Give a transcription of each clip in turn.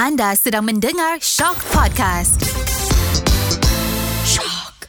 Anda sedang mendengar Shock Podcast. Shock.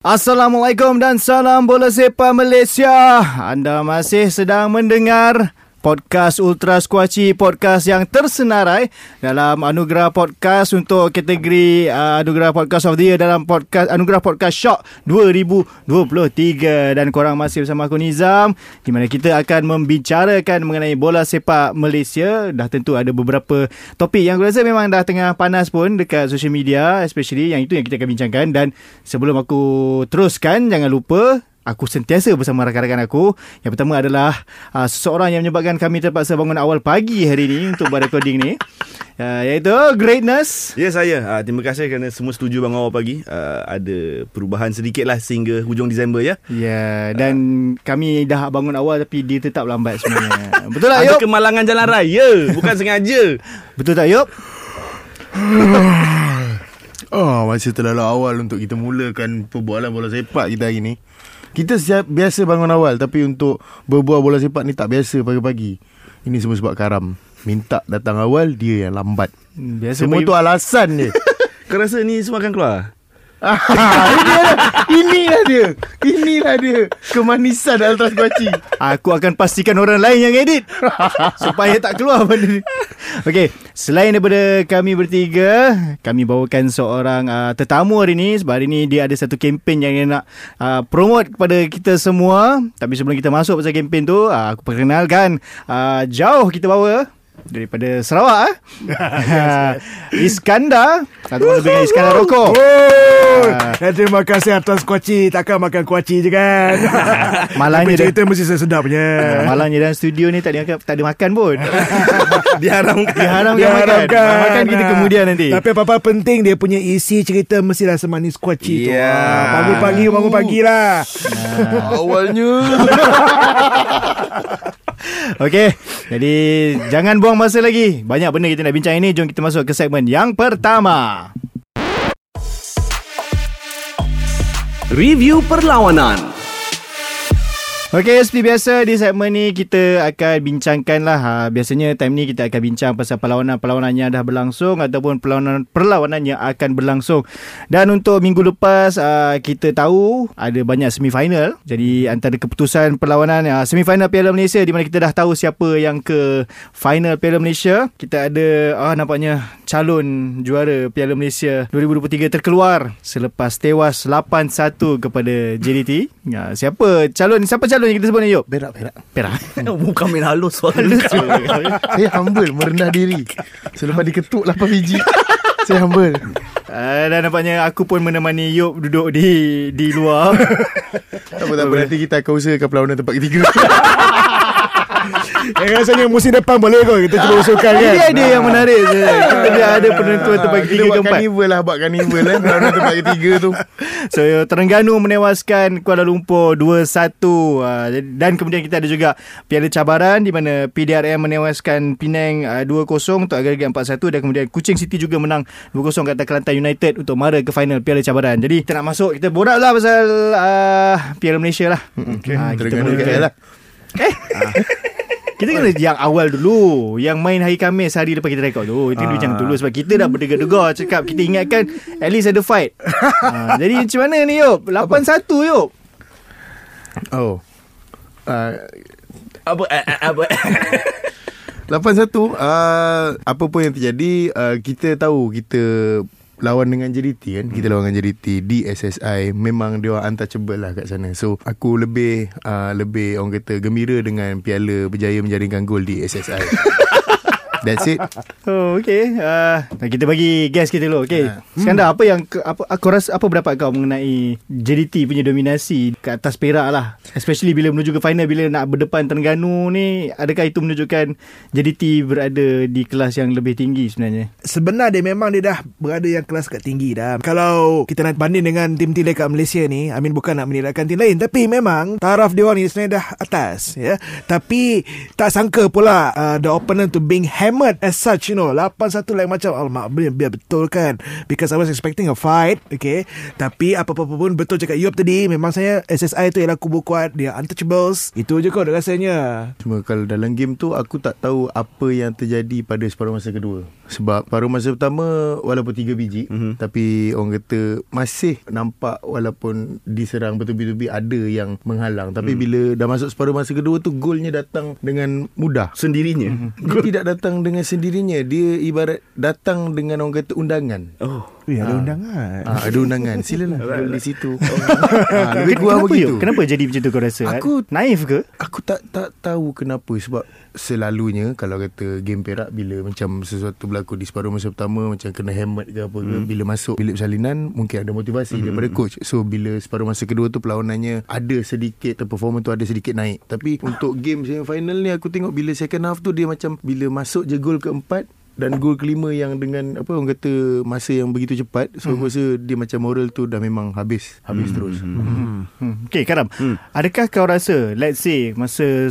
Assalamualaikum dan salam bola sepak Malaysia. Anda masih sedang mendengar podcast Ultra Squatchy podcast yang tersenarai dalam anugerah podcast untuk kategori uh, anugerah podcast of the year dalam podcast anugerah podcast Shock 2023 dan korang masih bersama aku Nizam di mana kita akan membicarakan mengenai bola sepak Malaysia. Dah tentu ada beberapa topik yang aku rasa memang dah tengah panas pun dekat social media especially yang itu yang kita akan bincangkan. Dan sebelum aku teruskan jangan lupa aku sentiasa bersama rakan-rakan aku. Yang pertama adalah uh, seseorang yang menyebabkan kami terpaksa bangun awal pagi hari ini untuk buat recording ni. Uh, iaitu Greatness. Ya saya. Uh, terima kasih kerana semua setuju bangun awal pagi. Uh, ada perubahan sedikit lah sehingga hujung Disember ya. Ya, dan uh. kami dah bangun awal tapi dia tetap lambat sebenarnya. Betul tak Yop? Ada kemalangan jalan raya. Bukan sengaja. Betul tak Yop? Oh, masih terlalu awal untuk kita mulakan perbualan bola sepak kita hari ni. Kita siap, biasa bangun awal Tapi untuk berbual bola sepak ni tak biasa pagi-pagi. Ini semua sebab karam. Minta datang awal Dia yang lambat. Hmm, Biasa Semua pagi- tu alasan dia. Kau rasa ni semua akan keluar? Inilah Inilah dia. Inilah dia. Kemanisan Ultra Squatchy Aku akan pastikan orang lain yang edit. Supaya tak keluar benda ni. Okay Selain daripada kami bertiga Kami bawakan seorang uh, tetamu hari ni. Sebab hari ni dia ada satu kempen yang dia nak uh, promote kepada kita semua. Tapi sebelum kita masuk pasal kempen tu uh, Aku perkenalkan uh, Jauh kita bawa Daripada Sarawak eh? Iskandar Atau lebih dengan Iskandar Rokok Oh, Ah. dan terima kasih atas kuaci. Takkan makan kuaci je kan? Malangnya Tapi dia- cerita mesti sedapnya. Uh, malangnya dalam studio ni tak ada, makan- tak ada makan pun Diharamkan. Diharamkan Dia makan. Makan kita kemudian nanti Tapi apa-apa penting dia punya isi cerita mestilah semanis kuaci tu. Ya. Ah, Bangun pagi, bangun pagi lah. Awalnya Okey Jadi Jangan buang masa lagi. Banyak benda kita nak bincang ini. Jom kita masuk ke segmen yang pertama. Review perlawanan. Okey, seperti biasa di segmen ni kita akan bincangkan lah. Ha, biasanya time ni kita akan bincang pasal perlawanan-perlawanan yang dah berlangsung ataupun perlawanan-perlawanan yang akan berlangsung. Dan untuk minggu lepas uh, kita tahu ada banyak semifinal. Jadi antara keputusan perlawanan uh, semifinal Piala Malaysia di mana kita dah tahu siapa yang ke final Piala Malaysia. Kita ada ah nampaknya calon juara Piala Malaysia 2023 terkeluar selepas tewas 8-1 kepada JDT. Ya, siapa calon siapa calon yang kita sebut ni Yop? Berak berak. Perak. Bukan main halus suara Saya humble Merendah diri. Selepas diketuk 8 biji Saya humble. Uh, dan nampaknya aku pun menemani Yop duduk di di luar. Tak apa tak apa. Nanti kita akan usahakan perlawanan tempat ketiga Eh, rasanya musim depan boleh kot kita cuba usulkan kan. Ini idea yang menarik je. Kita biar ada penentuan tempat Kita ketiga buat keempat. carnival lah Buat carnival lah Perlawanan tempat ketiga tu So Terengganu menewaskan Kuala Lumpur 2-1 uh, dan kemudian kita ada juga Piala Cabaran di mana PDRM menewaskan Penang uh, 2-0 untuk agregat 4-1 dan kemudian Kuching City juga menang 2-0 kat atas Kelantan United untuk mara ke final Piala Cabaran. Jadi kita nak masuk kita borak lah pasal uh, Piala Malaysia lah. okay. Ah, kita Terengganu mulakan. Lah Kita kena yang awal dulu Yang main hari Khamis Hari lepas kita rekod tu. Itu Ah. bincang dulu Sebab kita dah berdegar-degar Cakap kita ingatkan At least ada fight. Ha, Jadi macam mana ni Yop? 8-1 Yop. Oh. Uh, Apa eh, apa? 8-1 uh, Apa pun yang terjadi uh, Kita tahu Kita Lawan dengan JDT kan Kita lawan dengan JDT Di SSI Memang dia orang untouchable lah kat sana. So aku lebih uh, Lebih orang kata Gembira dengan Piala berjaya menjaringkan gol di SSI That's it. Oh okay. Uh, Kita bagi guess kita dulu Okay. Ha. Skandar apa yang apa, Aku rasa Apa pendapat kau mengenai JDT punya dominasi Ke atas Perak lah? Especially bila menuju ke final Bila nak berdepan Terengganu ni Adakah itu menunjukkan JDT berada di kelas yang lebih tinggi sebenarnya? Sebenarnya dia memang dia dah berada yang kelas kat tinggi dah. Kalau kita nak banding dengan tim-tim dekat Malaysia ni, I mean bukan nak menilaikan tim lain, tapi memang taraf dia orang ni sebenarnya dah atas ya. Tapi tak sangka pula uh, the opponent to Bingham hemat as such you know 8-1 like macam alamak biar, biar betul kan? Because I was expecting a fight okay? Tapi apa-apa pun betul cakap Yop tadi memang saya SSI tu ialah kubu kuat dia untouchables. Itu je kot rasanya. Cuma kalau dalam game tu aku tak tahu apa yang terjadi pada separuh masa kedua. Sebab paruh masa pertama walaupun 3 biji mm-hmm. tapi orang kata masih nampak walaupun diserang bertubi-tubi ada yang menghalang. Tapi mm. bila dah masuk separuh masa kedua tu golnya datang dengan mudah. Sendirinya. Mm-hmm. Dia tidak datang dengan sendirinya. Dia ibarat datang dengan orang kata undangan. Oh. Wih, ada Ah. undangan Ah, ada undangan. Silalah di situ. ah, lebih kurang Kenapa begitu. Yop? Kenapa jadi macam tu kau rasa? Aku- naif ke? Aku tak tak tahu kenapa sebab selalunya kalau kata game Perak bila macam sesuatu berlaku di separuh masa pertama macam kena hemat ke apa ke bila masuk bilik salinan mungkin ada motivasi mm. daripada coach. So bila separuh masa kedua tu perlawanannya ada sedikit atau performa tu ada sedikit naik. Tapi untuk game semi final ni aku tengok bila second half tu dia macam bila masuk je gol keempat dan gol kelima yang dengan apa orang kata masa yang begitu cepat so aku rasa dia macam moral tu dah memang habis. Habis terus. Hmm. Okay Karam. Hmm. Adakah kau rasa Let's say Masa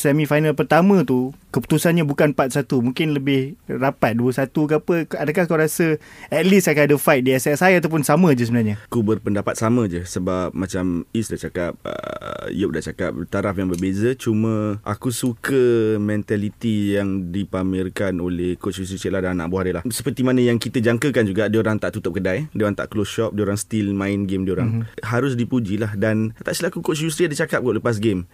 semi final pertama tu keputusannya bukan 4-1 mungkin lebih rapat 2-1 ke apa adakah kau rasa at least akan ada fight di SSI ataupun sama je sebenarnya? Aku berpendapat sama je sebab macam Is dah cakap uh, Yop dah cakap taraf yang berbeza. Cuma aku suka mentality yang dipamerkan oleh coach Yusuf Cik lah dan anak buah dia lah. Seperti mana yang kita jangkakan juga dia orang tak tutup kedai dia orang tak close shop dia orang still main game dia orang. Mm-hmm. harus dipuji lah dan tak silap aku coach Yusri ada cakap kot lepas game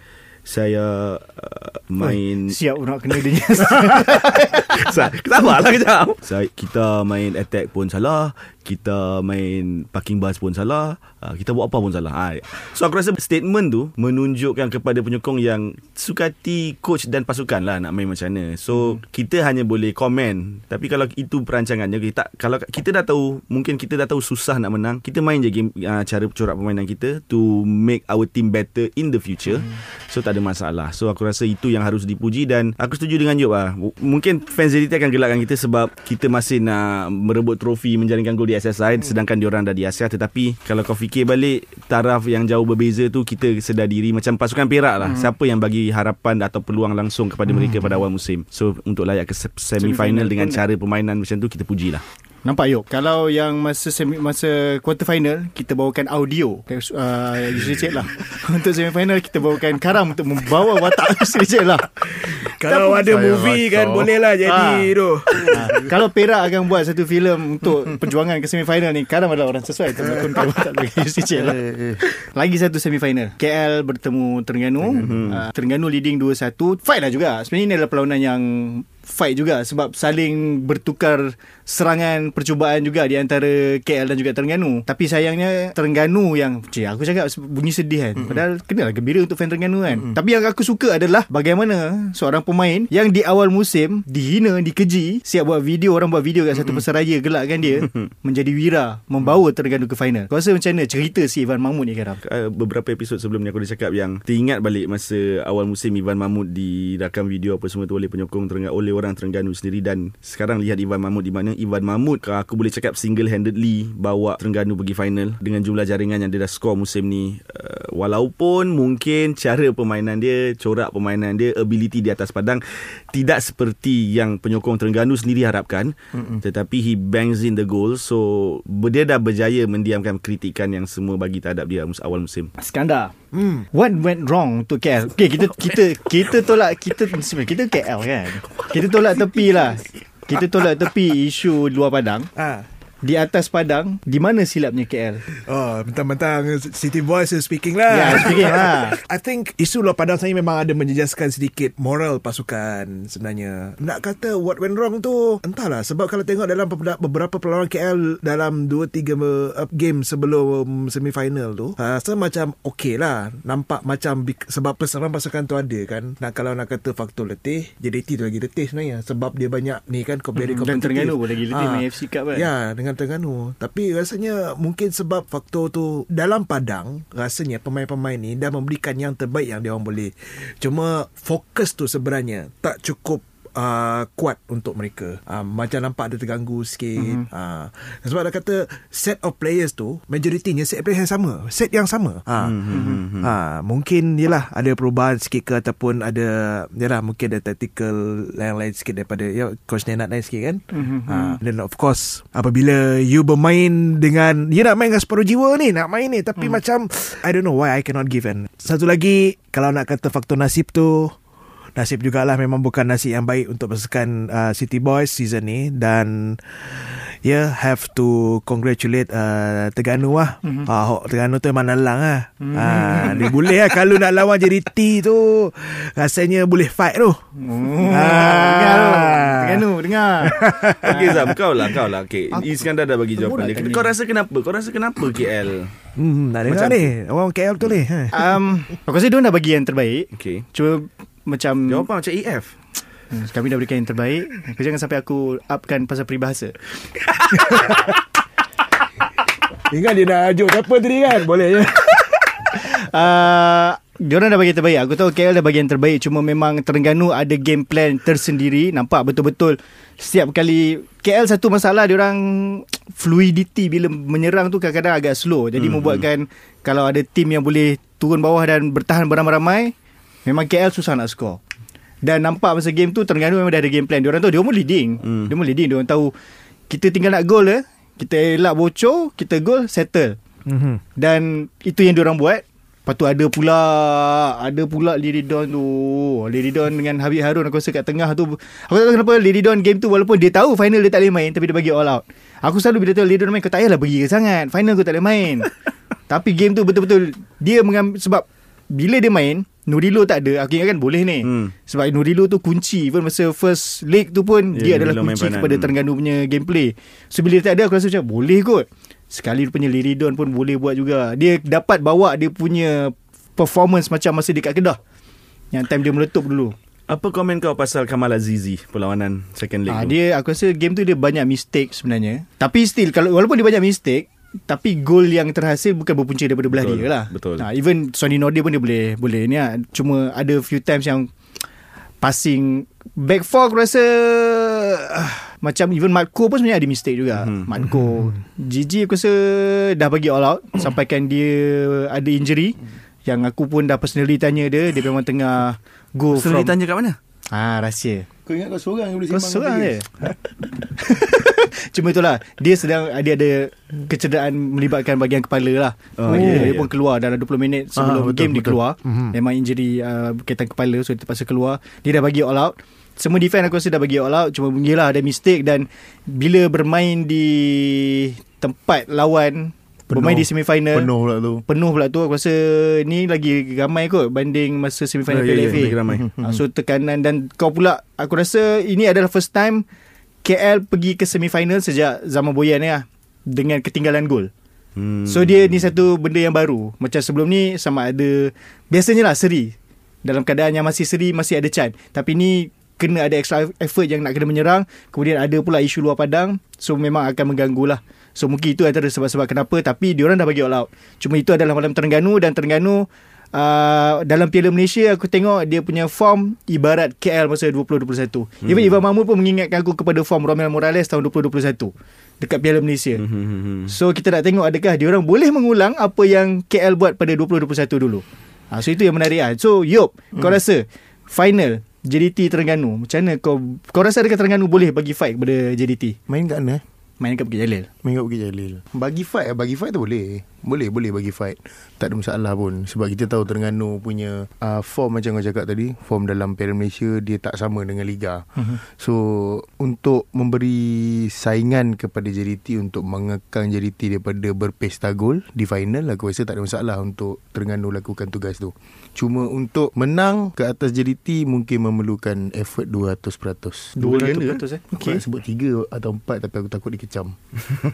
saya uh, main siap nak kena dia. Sa- Sabarlah kejap. Saya, Kita main attack pun salah. Kita main parking bus pun salah. Uh, Kita buat apa pun salah. Ha. So aku rasa statement tu Menunjukkan kepada penyokong yang Sukati coach dan pasukan lah Nak main macam mana. So hmm. kita hanya boleh komen. Tapi kalau itu perancangannya kita, Kalau kita dah tahu Mungkin kita dah tahu susah nak menang Kita main je game uh, Cara corak permainan kita To make our team better in the future. Hmm. So tak ada masalah. So aku rasa itu yang harus dipuji Dan aku setuju dengan Yop lah Mungkin fans JDT akan gelakkan kita Sebab kita masih nak merebut trofi Menjaringkan gol di SSI Sedangkan diorang dah di Asia. Tetapi kalau kau fikir balik Taraf yang jauh berbeza tu Kita sedar diri Macam pasukan Perak lah. Siapa yang bagi harapan Atau peluang langsung Kepada mereka pada awal musim. So untuk layak ke se- semi-final Dengan cara permainan macam tu Kita pujilah Nampak Yop? Kalau yang masa semi, masa quarter final Kita bawakan audio. Uh, Yusri Cik lah. Untuk semi final Kita bawakan Karam Untuk membawa watak Yusri Cik lah. Kalau ada Saya movie rasa- kan Boleh lah jadi Ah. tu. Ha, Kalau Perak akan buat satu filem Untuk perjuangan ke semi final ni Karam adalah orang sesuai. Untuk melakonkan watak bagi Yusri Cik lah. Eh, eh. Lagi satu semi final KL bertemu Terengganu. Uh, Terengganu leading 2-1 Fight lah juga. Sebenarnya ini adalah perlawanan yang Fight juga Sebab saling bertukar Serangan Percubaan juga Di antara KL dan juga Terengganu. Tapi sayangnya Terengganu yang Cik aku cakap Bunyi sedih kan. Padahal kenalah gembira Untuk fan Terengganu kan. Tapi yang aku suka adalah Bagaimana Seorang pemain Yang di awal musim Dihina Dikeji Siap buat video Orang buat video kat satu pesaraya Gelakkan dia Menjadi wira Membawa Terengganu ke final. Kau rasa macam mana Cerita si Ivan Mahmud ni Karam uh, beberapa episod sebelum ni aku dah cakap yang teringat balik masa awal musim Ivan Mahmud dirakam video apa semua tu oleh penyokong Terengganu oleh orang Terengganu sendiri dan sekarang lihat Ivan Mahmud di mana Ivan Mahmud aku boleh cakap single handedly bawa Terengganu pergi final dengan jumlah jaringan yang dia dah score musim ni uh, walaupun mungkin cara permainan dia corak permainan dia ability di atas padang tidak seperti yang penyokong Terengganu sendiri harapkan Mm-mm. tetapi he bangs in the goal so dia dah berjaya mendiamkan kritikan yang semua bagi terhadap dia awal musim Skandar. Hmm. What went wrong untuk KL? Okay, kita kita kita tolak kita sebenarnya kita KL kan. Kita tolak tepi lah. Kita tolak tepi isu luar padang. Ah. Di atas padang, di mana silapnya KL? Oh, mentang-mentang City Boys is speaking lah. Ya, speaking lah. I think isu luar padang saya memang ada menjejaskan sedikit moral pasukan sebenarnya. Nak kata what went wrong tu, entahlah. Sebab kalau tengok dalam beberapa- perlawanan KL dalam 2-3 uh, game sebelum semifinal tu, uh, rasa macam okey lah. Nampak macam sebab pesanan pasukan tu ada kan. Nak kalau nak kata faktor letih, JDT tu lagi letih sebenarnya. Sebab dia banyak ni kan, very Hmm, dan competitive. Terengganu pun lagi letih Ah, main AFC Cup kan? Ya, dengan Terengganu. Tapi rasanya mungkin sebab faktor tu dalam padang, rasanya pemain-pemain ni dah memberikan yang terbaik yang dia orang boleh. Cuma fokus tu sebenarnya tak cukup uh, kuat untuk mereka. Uh, macam nampak ada terganggu sikit. Mm-hmm. Uh, sebab dah kata set of players tu majoritinya set players yang sama, set yang sama. Uh, mm-hmm. uh, mungkin yalah ada perubahan sikit ke ataupun ada yalah mungkin ada tactical yang lain sikit daripada ya coach Nenad lain sikit kan. Mm-hmm. Uh, then of course apabila you bermain dengan you nak main dengan separuh jiwa ni nak main ni tapi mm. macam I don't know why I cannot give and satu lagi kalau nak kata faktor nasib tu nasib jugalah memang bukan nasib yang baik untuk pasukan uh, City Boys season ni dan yeah have to congratulate uh, Terengganu lah mm-hmm. uh, Terengganu tu memang nalang lah mm-hmm. uh, dia boleh lah kalau nak lawan JDT tu rasanya boleh fight tu Oh, dengar tu. Terengganu, dengar. Okey Zam, kau lah, kau lah. Okey, Iskandar dah bagi jawapan dia. Kau rasa kenapa? Kau rasa kenapa KL? hmm, nak dengar Macam- ni orang KL tu ni ha. Um, aku rasa dia dah bagi yang terbaik. Okey. Cuma macam Jawapan macam EF. Hmm, kami dah berikan yang terbaik. Kau jangan sampai aku upkan pasal peribahasa. ingat dia nak ajuk siapa tadi kan boleh je Uh, diorang dah bagi yang terbaik. Aku tahu KL dah bagi yang terbaik. Cuma memang Terengganu ada game plan tersendiri. Nampak betul-betul setiap kali KL satu masalah diorang fluidity bila menyerang tu kadang-kadang agak slow. Jadi mm-hmm. membuatkan kalau ada tim yang boleh turun bawah dan bertahan beramai-ramai, memang KL susah nak score. Dan nampak masa game tu Terengganu memang dah ada game plan. Diorang tahu dia pun leading. Hmm. Dia pun leading. Diorang tahu kita tinggal nak gol eh. Kita elak bocor, kita gol, settle. mm-hmm. Dan itu yang diorang buat. Lepas tu ada pula ada pula Liridon tu. Liridon dengan Habib Harun aku rasa kat tengah tu. Aku tak tahu kenapa Liridon game tu walaupun dia tahu final dia tak boleh main tapi dia bagi all out. Aku selalu bila tengok Liridon main kau tak payahlah pergi ke sangat. Final kau tak boleh main. tapi game tu betul-betul dia mengambil sebab bila dia main Nurilo tak ada. Aku ingatkan boleh ni. Hmm. Sebab Nurilo tu kunci. Even masa first leg tu pun Ya, Dia adalah Nurilo kunci kepada Terengganu punya gameplay. So bila tak ada Aku rasa macam boleh kot. Sekali rupanya Liridon pun boleh buat juga. Dia dapat bawa dia punya Performance macam masa dekat Kedah. Yang time dia meletup dulu. Apa komen kau pasal Kamal Azizi perlawanan second leg Ah tu? dia aku rasa game tu dia banyak mistake sebenarnya. Tapi still kalau walaupun dia banyak mistake tapi gol yang terhasil bukan berpunca daripada belah Betul, dia lah. betul. Ah even Sonny Nordin pun dia boleh boleh ni lah. Cuma ada few times yang passing back four aku rasa ah, macam even Matko pun sebenarnya ada mistake juga. Mhm. Mm-hmm. Matko. Gigi aku rasa dah bagi all out sampaikan dia ada injury yang aku pun dah personally tanya dia dia memang tengah go Selalu from ditanya kat mana? Ah rahsia. Kau ingat kau seorang yang boleh Kau sembang seorang dengan je Cuma itulah Dia sedang Dia ada kecederaan Melibatkan bahagian kepala lah Oh, oh, ya, dia, dia ya. pun keluar Dalam 20 minit Sebelum Ah, betul, game dia betul. keluar Mhm. Memang injury uh, Berkaitan kepala So dia terpaksa keluar Dia dah bagi all out semua defense aku rasa dah bagi all out Cuma yelah ada mistake Dan Bila bermain di Tempat lawan Penuh. Bermain di semifinal Penuh pula tu penuh pula tu aku rasa ni lagi ramai kot banding masa semifinal Ya, ya, Piala ya, FA. lagi ramai. Ha, so tekanan dan kau pula aku rasa ini adalah first time KL pergi ke semifinal sejak zaman Boyan ni lah dengan ketinggalan gol. Hmm. So dia ni satu benda yang baru. Macam sebelum ni sama ada biasanya lah seri. Dalam keadaan yang masih seri masih ada chance. Tapi ni kena ada extra effort yang nak kena menyerang. Kemudian ada pula isu luar padang. So memang akan mengganggu lah. So mungkin itu antara sebab-sebab kenapa. Tapi diorang dah bagi all out. Cuma itu adalah malam Terengganu dan Terengganu Uh, dalam Piala Malaysia aku tengok dia punya form ibarat KL masa 2021. Hmm. Even Ivan Mahmud pun mengingatkan aku kepada form Romel Morales tahun 2021 dekat Piala Malaysia. Hmm, hmm, hmm, hmm. So kita nak tengok adakah dia orang boleh mengulang apa yang KL buat pada 2021 dulu. Ha, so itu yang menarik ah. So Yop, hmm. kau rasa final JDT Terengganu macam mana kau kau rasa adakah Terengganu boleh bagi fight kepada JDT? Main kat mana eh? Main kat Bukit Jalil. Main kat Bukit Jalil Bagi fight Bagi fight tu boleh Boleh boleh bagi fight Tak ada masalah pun Sebab kita tahu Terengganu punya uh, Form macam kau cakap tadi Form dalam Piala Malaysia Dia tak sama dengan Liga uh-huh. So Untuk memberi Saingan kepada JDT Untuk mengekang JDT Daripada berpesta gol Di final Aku rasa tak ada masalah Untuk Terengganu lakukan tugas tu Cuma untuk Menang ke atas JDT Mungkin memerlukan Effort 200% Dua ganda, eh? Aku Okay. nak sebut tiga atau empat Tapi aku takut dikecam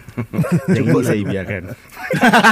Yang ini saya biarkan.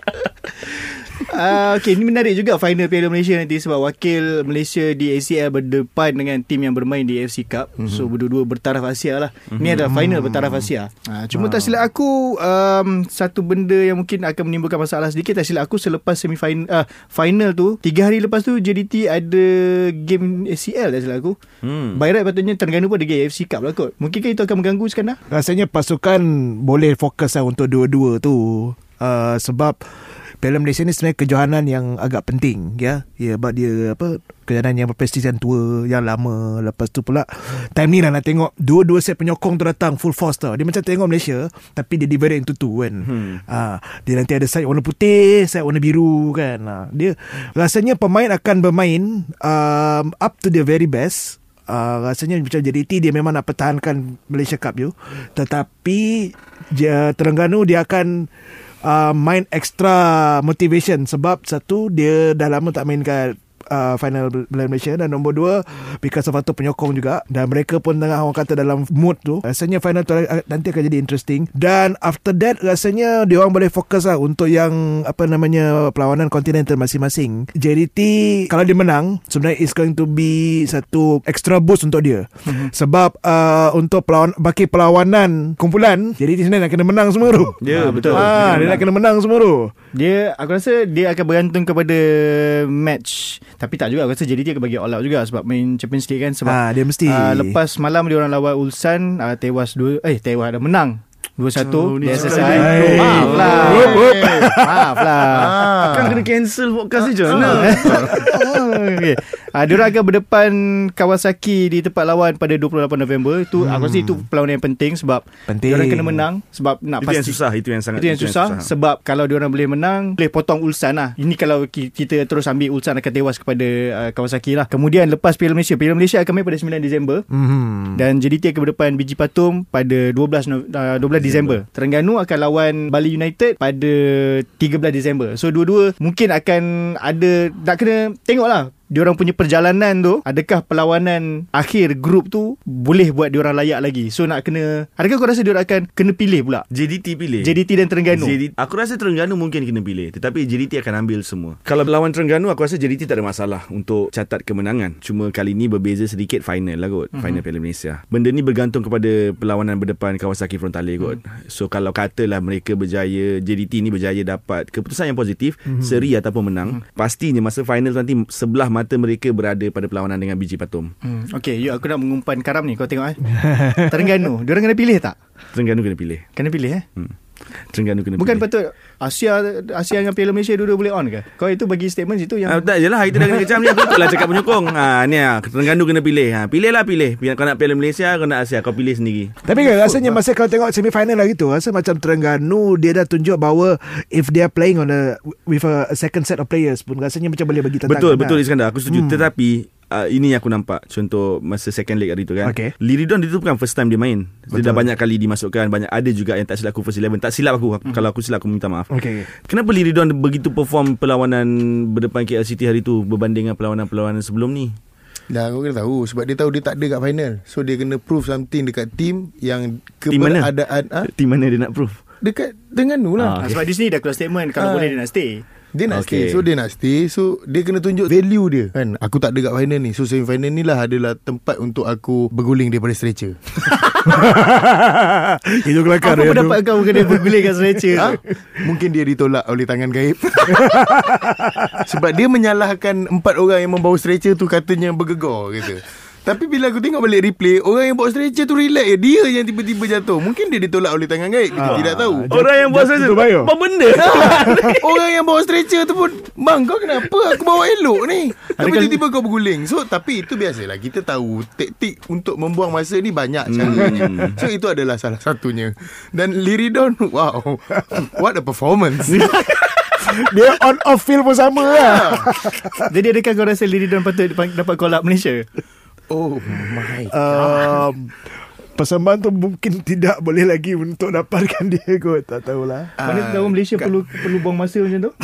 uh, Okay ni menarik juga Final Piala Malaysia nanti Sebab wakil Malaysia Di ACL berdepan Dengan tim yang bermain Di AFC Cup. Mm-hmm. So berdua-dua bertaraf Asia lah. Mm-hmm. Ni adalah final bertaraf Asia. Uh, Cuma tak silap aku um, Satu benda yang mungkin Akan menimbulkan masalah sedikit Tak silap aku Selepas semifinal uh, Final tu Tiga hari lepas tu JDT ada Game ACL Tak silap aku. Hmm. By right patutnya Terengganu pun ada game AFC Cup lah kot. Mungkinkah itu akan mengganggu sekarang Rasanya pasukan Boleh fokus lah Untuk dua-dua tu uh, Sebab Piala Malaysia ni sebenarnya kejohanan yang agak penting ya. Ya sebab dia apa kejohanan yang berprestij yang tua yang lama lepas tu pula time ni lah nak tengok dua-dua set penyokong tu datang full force tau. Dia macam tengok Malaysia tapi dia divide into two kan. Hmm. Ha, dia nanti ada side warna putih, side warna biru kan. Ha, dia rasanya pemain akan bermain um, up to the very best Uh, rasanya macam JDT dia memang nak pertahankan Malaysia Cup tu tetapi dia, Terengganu dia akan uh, main extra motivation sebab satu dia dah lama tak main kat uh, final Piala Malaysia. Dan nombor dua because of faktor penyokong juga. Dan mereka pun tengah orang kata dalam mood tu. Rasanya final tu nanti akan jadi interesting. Dan after that rasanya dia orang boleh fokus lah untuk yang apa namanya perlawanan kontinental masing-masing. JDT kalau dia menang sebenarnya is going to be satu extra boost untuk dia. Mm-hmm. sebab uh, untuk perlawan, baki perlawanan kumpulan JDT sebenarnya nak kena menang semua tu. Ya yeah, betul. Ha, Dia nak kena menang semua tu. Dia Aku rasa dia akan bergantung kepada Match Tapi tak juga Aku rasa JDT akan bagi all out juga Sebab main Champions League kan Sebab ha, Dia mesti. uh, Lepas malam dia orang lawan Ulsan uh, Tewas dua Eh tewas dah menang 2-1 oh, Dia selesai. oh, Maaf lah Maaf lah Kan kena cancel podcast ni je okay. Uh, dia akan berdepan Kawasaki di tempat lawan pada 28 November. Itu hmm. aku rasa itu perlawanan yang penting sebab penting. dia orang kena menang sebab nak itu pasti. Itu yang susah, itu yang sangat itu yang itu susah, yang susah sebab kalau dia orang boleh menang boleh potong Ulsan lah. Ini kalau kita terus ambil Ulsan akan tewas kepada uh, Kawasaki lah. Kemudian lepas Piala Malaysia, Piala Malaysia akan main pada 9 Disember. Hmm. Dan JDT akan berdepan Biji Patum pada 12 uh, 12 Disember. Terengganu akan lawan Bali United pada 13 Disember. So dua-dua mungkin akan ada nak kena tengoklah diorang punya perjalanan tu adakah perlawanan akhir grup tu boleh buat diorang layak lagi? So nak kena adakah kau rasa diorang akan kena pilih pula? JDT pilih. JDT dan Terengganu? JDT, aku rasa Terengganu mungkin kena pilih tetapi JDT akan ambil semua. Kalau lawan Terengganu aku rasa JDT tak ada masalah untuk catat kemenangan. Cuma kali ni berbeza sedikit final lah kot mm-hmm. final Piala Malaysia. Benda ni bergantung kepada perlawanan berdepan Kawasaki Frontale kot. Mm. so kalau katalah mereka berjaya JDT ni berjaya dapat keputusan yang positif mm-hmm. seri ataupun menang mm. pastinya masa final nanti sebelah mata mereka berada pada perlawanan dengan biji patum. Hmm. Okay, yuk aku nak mengumpan karam ni. Kau tengok eh. Terengganu. Diorang kena pilih tak? Terengganu kena pilih. Kena pilih eh? Hmm. Terengganu kena Bukan pilih. patut Asia Asia dengan Piala Malaysia dua-dua boleh on ke? Kau itu bagi statement situ yang ah, Tak jelah Itu dah kecam ni Aku lah cakap penyokong ha, Ni lah Terengganu kena pilih ha, Pilih lah pilih Kau nak Piala Malaysia Kau nak Asia Kau pilih sendiri Tapi kan rasanya Masa kalau tengok semifinal lah gitu Rasa macam Terengganu Dia dah tunjuk bahawa If they are playing on a With a second set of players pun Rasanya macam boleh bagi tantangan Betul Betul lah. Iskandar Aku setuju hmm. Tetapi uh, ini yang aku nampak contoh masa second leg hari tu kan. Okay. Liridon itu bukan first time dia main. Betul. Dia dah banyak kali dimasukkan, banyak ada juga yang tak silap aku first 11. Tak silap aku mm. kalau aku silap aku minta maaf. Okay. Kenapa Liridon begitu perform perlawanan berdepan KLCT hari tu berbanding dengan perlawanan-perlawanan sebelum ni? Dah aku kena tahu Sebab dia tahu dia tak ada kat final So dia kena prove something Dekat team Yang keberadaan ha? Team mana dia nak prove Dekat Terengganu lah ah, okay. Sebab di sini dah keluar statement Kalau ah. boleh dia nak stay dia nak okay. stay So dia nak stay So dia kena tunjuk value dia. Kan? Aku tak ada kat final ni So semi final ni lah Adalah tempat untuk aku Berguling daripada stretcher. Itu kelakar Apa pendapat kau Kena berguling kat stretcher? Ha? Mungkin dia ditolak oleh tangan gaib. Sebab dia menyalahkan Empat orang yang membawa stretcher tu Katanya bergegar gitu tapi bila aku tengok balik replay Orang yang bawa stretcher tu relax je. Dia yang tiba-tiba jatuh. Mungkin dia ditolak oleh tangan gaib. Kita ah, tidak tahu. Orang yang bawa stretcher tu Apa benda. Orang yang bawa stretcher tu pun Bang kau kenapa? Aku bawa elok ni. Tapi tiba-tiba kau berguling. So tapi itu biasalah. Kita tahu Taktik untuk membuang masa ni Banyak hmm. caranya So itu adalah salah satunya. Dan Liridon Wow. What a performance. Dia on off field pun sama lah. Jadi adakah kau rasa Liridon patut dapat call up Malaysia Oh my god. Um, persembahan tu mungkin tidak boleh lagi untuk dapatkan dia kot. Tak tahulah. Mana uh, tahu Malaysia kat... perlu perlu buang masa macam tu?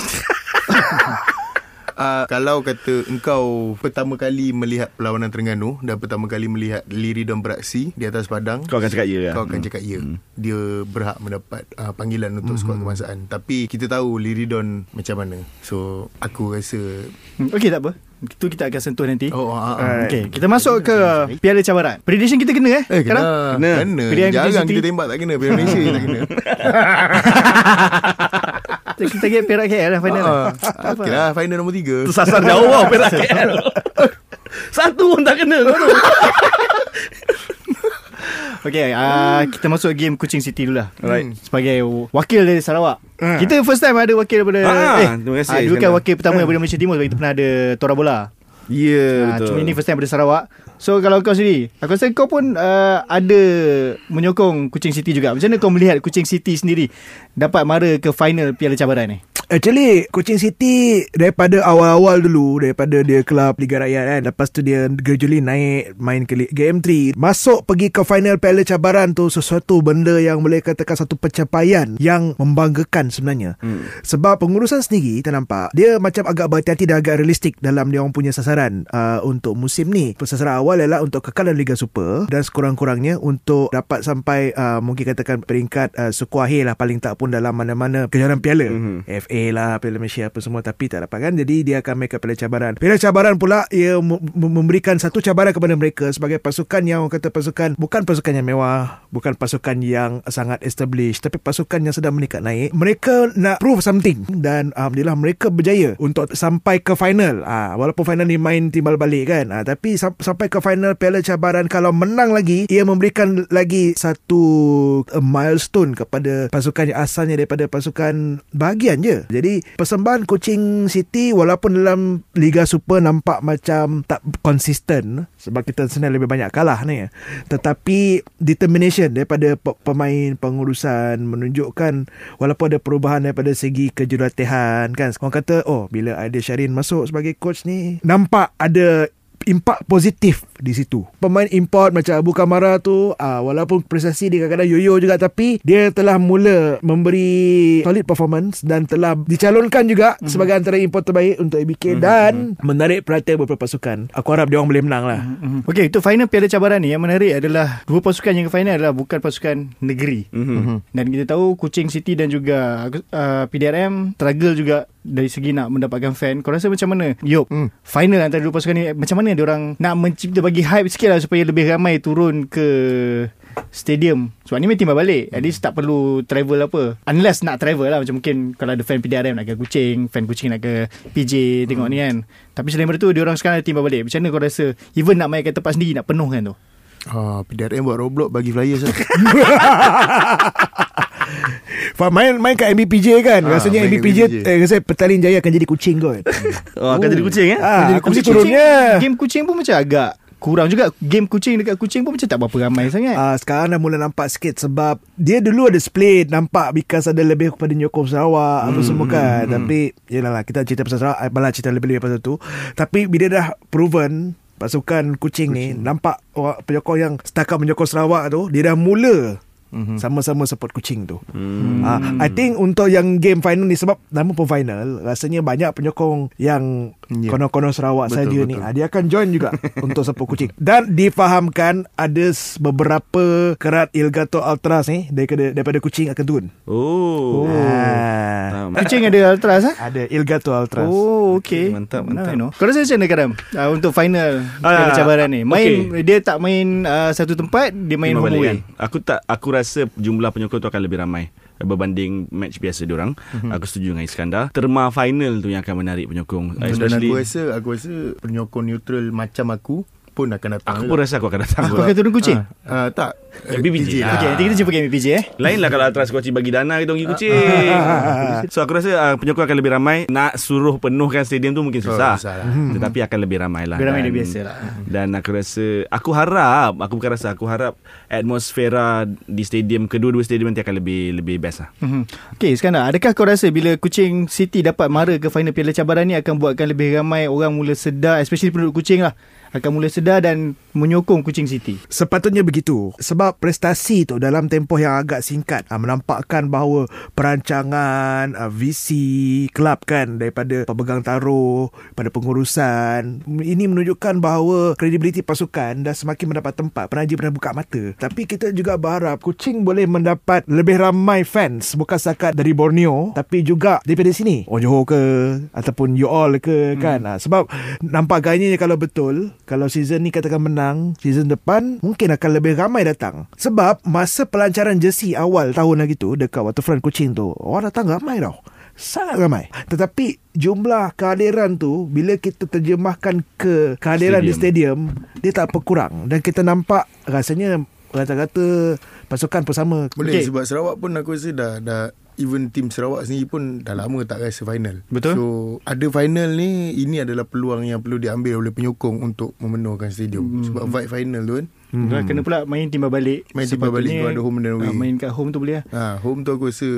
uh, Kalau kata engkau Pertama kali melihat Perlawanan Terengganu Dan pertama kali melihat Liridon beraksi Di atas padang Kau akan cakap ya Kau lah. akan cakap ya Dia berhak mendapat uh, Panggilan untuk skuad kebangsaan Tapi kita tahu Liridon Macam mana So Aku rasa Hmm, Okey tak apa. Itu kita akan sentuh nanti. Oh uh, uh, Okey, kita masuk ke Piala Cabaran. Prediction kita kena eh? Eh kena sekarang? Kena, Kena. Pilihan Jarang City. kita tembak tak kena Piala Malaysia je tak kena Kita get Perak KL lah final. uh, apa. Okay lah Final nombor 3 Tersasar jauh tau Perak KL Satu pun tak kena Okey, uh, kita masuk game Kuching City dulu lah. Alright. Sebagai wakil dari Sarawak. Kita first time ada wakil daripada Ah, eh, terima kasih, ah, Dulu kan wakil pertama daripada Malaysia Timur sebab kita pernah ada Tora Bola. Ya Ah, betul cuma ini first time daripada Sarawak. So kalau kau sendiri, aku rasa kau pun uh, ada menyokong Kuching City juga. Macam mana kau melihat Kuching City sendiri dapat mara ke final Piala Cabaran ni? Actually Kuching City Daripada awal-awal dulu Daripada dia kelab Liga Rakyat kan Lepas tu dia gradually naik Main ke Liga M3 Masuk pergi ke final Piala Cabaran tu Sesuatu benda yang boleh katakan Satu pencapaian Yang membanggakan sebenarnya hmm. Sebab pengurusan sendiri Kita nampak Dia macam agak berhati-hati Dan agak realistik Dalam dia orang punya sasaran uh, Untuk musim ni Sasaran awal ialah Untuk kekal dalam Liga Super Dan sekurang-kurangnya Untuk dapat sampai uh, Mungkin katakan peringkat uh, Suku akhir lah Paling tak pun dalam mana-mana Kejuaraan piala Mhm. FA lah Piala Malaysia apa semua Tapi tak dapat kan? Jadi dia akan make up Piala cabaran. Piala cabaran pula Ia memberikan Satu cabaran kepada mereka Sebagai pasukan yang orang kata pasukan Bukan pasukan yang mewah Bukan pasukan yang Sangat established Tapi pasukan yang sedang meningkat naik. Mereka nak prove something Dan Alhamdulillah mereka berjaya Untuk sampai ke final. Ah, Walaupun final ni main timbal balik kan? Ah, Tapi sam- sampai ke final Piala cabaran Kalau menang lagi Ia memberikan lagi Satu uh, milestone Kepada pasukan yang asalnya Daripada pasukan Bahagian je Jadi persembahan Kuching City Walaupun dalam Liga Super Nampak macam Tak konsisten Sebab kita sebenarnya lebih banyak kalah ni Tetapi Determination Daripada pe- pemain Pengurusan Menunjukkan Walaupun ada perubahan Daripada segi kejuruteraan Kan. Orang kata Oh bila Aidil Syarin masuk Sebagai coach ni Nampak ada impak positif di situ. Pemain import macam Abu Kamara tu uh, walaupun prestasi dia kadang-kadang yoyo juga tapi dia telah mula memberi solid performance dan telah dicalonkan juga mm-hmm. sebagai antara import terbaik untuk ABK mm-hmm. dan menarik perhatian beberapa pasukan. Aku harap dia orang boleh menang lah. Mm-hmm. Okey, itu final Piala Cabaran ni yang menarik adalah dua pasukan yang ke final adalah bukan pasukan negeri. Mhm. Dan kita tahu Kuching City dan juga uh, PDRM struggle juga dari segi nak mendapatkan fan. Kau rasa macam mana? Yop, Hmm. final antara dua pasukan ni macam mana dia orang nak mencipta bagi hype sikit lah supaya lebih ramai turun ke stadium. Sebab ni main timbal balik. At least tak perlu travel apa. Unless nak travel lah. Macam mungkin kalau ada fan PDRM nak ke Kuching, fan Kuching nak ke PJ tengok ni kan. Tapi selain daripada tu, dia orang sekarang timbal balik. Macam mana kau rasa even nak mainkan tempat sendiri nak penuh kan tu? Ah, PDRM buat Roblox bagi flyers lah. Faham main main kat MBPJ kan. Ah, Rasanya MBPJ MBPJ. eh rasa Petaling Jaya akan jadi kucing kot. Oh akan jadi kucing eh ah, Jadi aku mesti kucing- turunnya. Game kucing pun macam agak kurang juga. Game kucing dekat kucing pun macam tak berapa ramai sangat. Ah sekarang dah mula nampak sikit sebab dia dulu ada split nampak because ada lebih kepada nyokong Sarawak apa semua kan tapi yalah lah kita cerita pasal Sarawak malah cerita lebih-lebih pasal tu tapi bila dah proven pasukan kucing, ni nampak orang penyokong yang setakat menyokong Sarawak tu dia dah mula Mm-hmm. Sama-sama support kucing tu hmm. uh, I think untuk yang game final ni Sebab nama pun final Rasanya banyak penyokong Yang Ya. Konon-konon Sarawak Betul, saja ni betul. Ah, Dia akan join juga Untuk support kucing Dan difahamkan Ada beberapa Kerat Ilgato Ultras ni Daripada, daripada kucing akan turun Oh. Faham. Kucing ada ultras ah? Ada Ilgato Ultras Oh, okay. Mantap, Now mantap. I know. Kau rasa macam mana Karam? Uh, untuk final Piala cabaran ni. Main okay. dia tak main uh, satu tempat, dia main home away. kan. Aku tak aku rasa jumlah penyokong tu akan lebih ramai berbanding match biasa diorang. Mhm. Aku setuju dengan Iskandar. Terma final tu yang akan menarik penyokong. Dan Especially aku rasa aku rasa penyokong neutral macam aku pun akan datang. aku pun rasa aku akan datang. Aku akan turun kucing. Ah, tak. Eh, BBJ. lah. Okay, nanti kita jumpa game PJ eh. Lain lah kalau Atras Kuaci bagi dana kita pergi kucing. so aku rasa uh, penyokong akan lebih ramai. Nak suruh penuhkan stadium tu mungkin susah. Oh, susah lah. Tetapi akan lebih ramai lah. Lebih ramai Dan- dia biasa lah. Dan aku rasa Aku harap Aku bukan rasa Aku harap Atmosfera Di stadium Kedua-dua stadium nanti akan lebih Lebih best lah Mhm. Okay Iskandar Adakah kau rasa Bila Kuching City dapat mara ke final Piala Cabaran ni Akan buatkan lebih ramai Orang mula sedar Especially penduduk Kuching lah Akan mula sedar dan menyokong Kuching City. Sepatutnya begitu. Sebab prestasi tu Dalam tempoh yang agak singkat ah, Menampakkan bahawa Perancangan ah, Visi Kelab kan Daripada pemegang taruh Pada pengurusan Ini menunjukkan bahawa Kredibiliti pasukan Dah semakin mendapat tempat Penaja pernah buka mata. Tapi kita juga berharap Kuching boleh mendapat Lebih ramai fans Bukan setakat dari Borneo Tapi juga Daripada sini. Oh Johor ke Ataupun you all ke kan? Ah, Sebab Nampak gayanya kalau betul Kalau season ni katakan menang Season depan Mungkin akan lebih ramai datang. Sebab Masa pelancaran jersey awal Tahun lagi tu Dekat waterfront Kuching tu Orang datang ramai tau. Sangat ramai. Tetapi Jumlah kehadiran tu Bila kita terjemahkan ke Kehadiran stadium. di stadium Dia tak berkurang. Dan kita nampak Rasanya Rata-rata Pasukan bersama Boleh okay. sebab Sarawak pun aku rasa dah dah even tim Sarawak sendiri pun dah lama tak rasa final. Betul. So ada final ni ini adalah peluang yang perlu diambil oleh penyokong untuk memenuhkan stadium. Hmm. Sebab vibe final tu kan Hmm. Kena pula main timbal balik. Main timbal balik sebab ada home and away. ah, Main kat home tu boleh lah. Ha, home tu aku rasa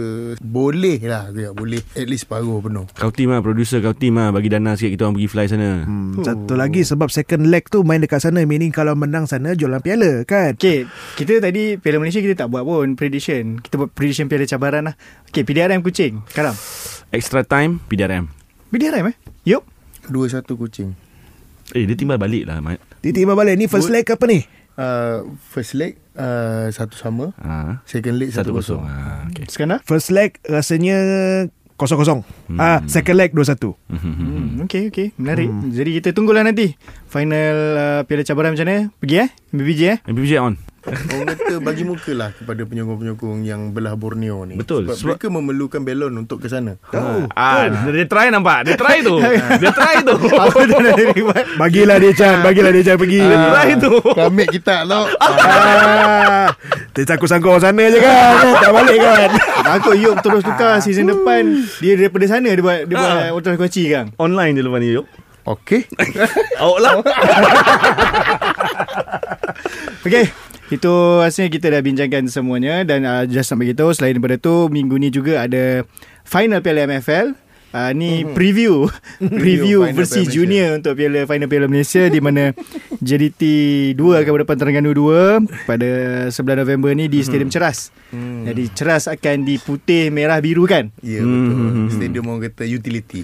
boleh lah aku boleh at least paruh penuh. Kau team lah Producer kau team lah Bagi dana sikit Kita orang pergi fly sana Hmm, satu lagi sebab second leg tu main dekat sana meaning kalau menang sana jualan piala kan. Okay, kita tadi Piala Malaysia kita tak buat pun prediction. Kita buat prediction Piala Cabaran lah. Okay, PDRM Kuching. Karam. Extra time PDRM PDRM eh? Yup. 2-1 kucing. Eh dia timbal balik lah Mat Tiba-tiba balik ni first leg apa ni? Uh, first leg uh, satu sama. ha. Second leg Satu satu kosong kosong. ha, okay. Ah, Sekarang? First leg rasanya kosong-kosong. Hmm. Ah, second leg 2-1. Hmm, okay, okay. Menarik. Hmm. Jadi kita tunggulah nanti. Final uh, Piala Cabaran macam mana? Pergi eh? MBBJ eh? MPPJ on Orang kata bagi muka lah kepada penyokong-penyokong yang belah Borneo ni. Betul. Sebab, Sebab- mereka memerlukan belon untuk ke sana. Tahu. Ah, dia, dia try nampak Dia try tu Dia try tu. Bagilah dia Chan, bagilah dia Chan pergi. Dia try tu Kami kita tau. Ah, dia sangkut-sangkut orang sana je kan. Tak balik kan. Aku Yop terus tukar season depan. Dia daripada sana dia buat dia buat Ah. Ultra Kochi kan. Online je lepas ni Yop Okey. Awak lah Okay Itu rasanya kita dah bincangkan semuanya Dan uh, just nak beritahu Selain daripada tu Minggu ni juga ada Final Piala MFL Uh, ni mm-hmm. preview. Preview Final versi Piala Malaysia. junior Untuk Piala Final Piala Malaysia Di mana JDT 2 akan berdepan Terengganu 2 Pada 11 November ni Di Stadium Ceras. Hmm. Jadi Ceras akan di putih Merah biru kan? Ya betul. Stadium orang kata utility.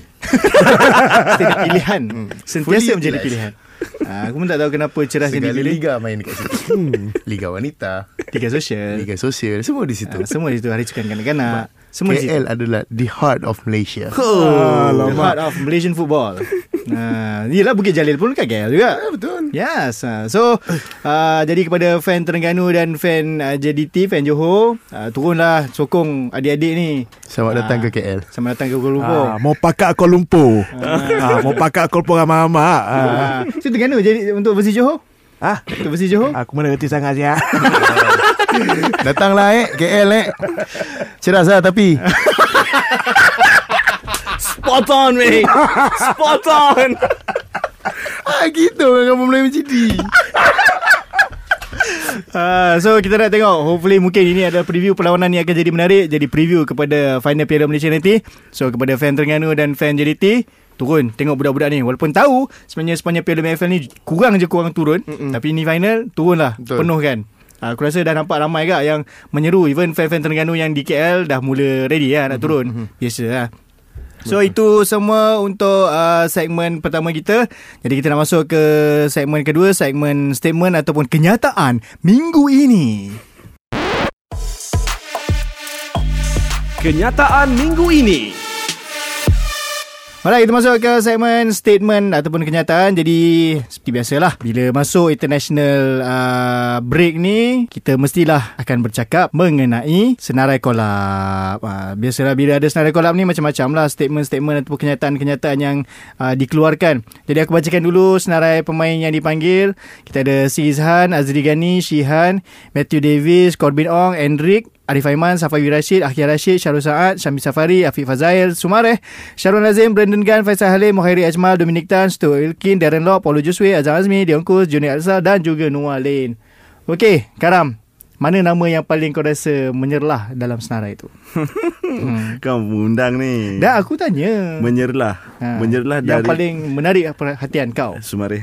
Stadium pilihan. Sentiasa Fully menjadi pilihan. Uh, Aku pun tak tahu kenapa Ceras Segala dipilih liga main dekat situ. liga wanita, Liga Sosial. Liga sosial, semua di situ. uh, Semua di situ. Hari Sukan Kanak-Kanak Semua di situ KL adalah the heart of Malaysia. Oh, the heart of Malaysian football. Nah, yelah Bukit Jalil pun kat KL juga. Ah, betul. Yes. ah. So, uh, jadi kepada fan Terengganu dan fan uh, JDT, fan Johor, uh, turunlah sokong adik-adik ni. Selamat datang ke KL. Sama datang ke Kuala Lumpur. Ah, mau pakat Kuala Lumpur. ah, mau pakat Kuala Lumpur ramai-ramai. Ah. Ah. So, Terengganu jadi untuk versi Johor? Ah, Untuk versi Johor? aku mana reti sangat ya. Datanglah eh. KL eh. Ceras lah tapi. Spot on mate. Spot on. Ah, gitu orang kamu Melayu macam ni. Uh, so kita nak tengok. Hopefully mungkin ini adalah preview Perlawanan yang akan jadi menarik. Jadi preview kepada Final Piala Malaysia nanti. So kepada fan Terengganu dan fan JDT Turun. Tengok budak-budak ni. Walaupun tahu Sebenarnya sepanjang Piala MFL ni Kurang je kurang turun. Mm-mm. Tapi ni final Turunlah. Betul. Penuh kan Aku rasa dah nampak ramai kak Yang menyeru. Even fan-fan Terengganu yang di KL Dah mula ready lah Nak turun. Biasa lah. So itu semua untuk uh, segmen pertama kita. Jadi kita nak masuk ke segmen kedua, segmen statement ataupun kenyataan minggu ini. Kenyataan minggu ini Alright, kita masuk ke segmen statement ataupun kenyataan. Jadi, seperti biasalah, bila masuk international uh, break ni, kita mestilah akan bercakap mengenai senarai kolab. Uh, biasalah bila ada senarai kolab ni macam-macam lah statement-statement ataupun kenyataan-kenyataan yang uh, dikeluarkan. Jadi, aku bacakan dulu senarai pemain yang dipanggil. Kita ada Sizhan, Azri Ghani, Shihan, Matthew Davis, Corbin Ong, Endrick, Arif Aiman, Safawi Rashid, Akhir Rashid, Syarul Saad, Syamil Safari, Afiq Fazail, Sumareh, Syarul Nazim, Brandon Gan, Faisal Halim, Muhairi Ajmal, Dominic Tan, Stu Ilkin, Darren Law, Paulo Juswe, Azam Azmi, Dion Kus, Junior Alsa dan juga Noah Lane. Okey, Karam. Mana nama yang paling kau rasa menyerlah dalam senarai itu? Kau mengundang ni Dah aku tanya. Menyerlah Ha, Menyerlah Yang dari paling menarik perhatian kau. Sumari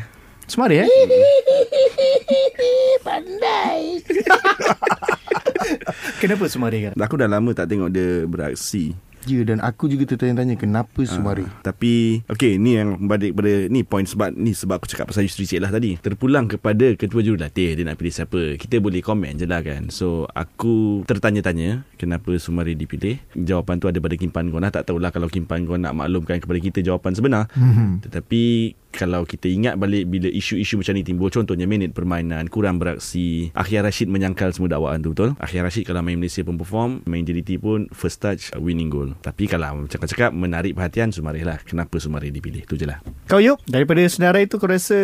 Semari eh? Pandai. Kenapa Semari kan? Aku dah lama tak tengok dia beraksi. Ya dan aku juga tertanya-tanya kenapa Sumari. Ah, tapi okay ni yang balik pada ni point sebab ni sebab aku cakap pasal Yusri Cik lah tadi. Terpulang kepada ketua jurulatih dia nak pilih siapa. Kita boleh komen je lah kan. So aku tertanya-tanya kenapa Sumari dipilih. Jawapan tu ada pada Kim Pan Gon lah. Tak tahulah kalau Kim Pan Gon nak maklumkan kepada kita jawapan sebenar. Mhm. Tetapi kalau kita ingat balik bila isu-isu macam ni timbul contohnya minit permainan kurang beraksi Akhir Rashid menyangkal semua dakwaan tu betul? Akhir Rashid kalau main Malaysia pun perform main JDT pun first touch winning goal. Tapi kalau cakap-cakap menarik perhatian Sumari lah. Kenapa Sumari dipilih? Tu je lah. Kau Yop, daripada senarai tu kau rasa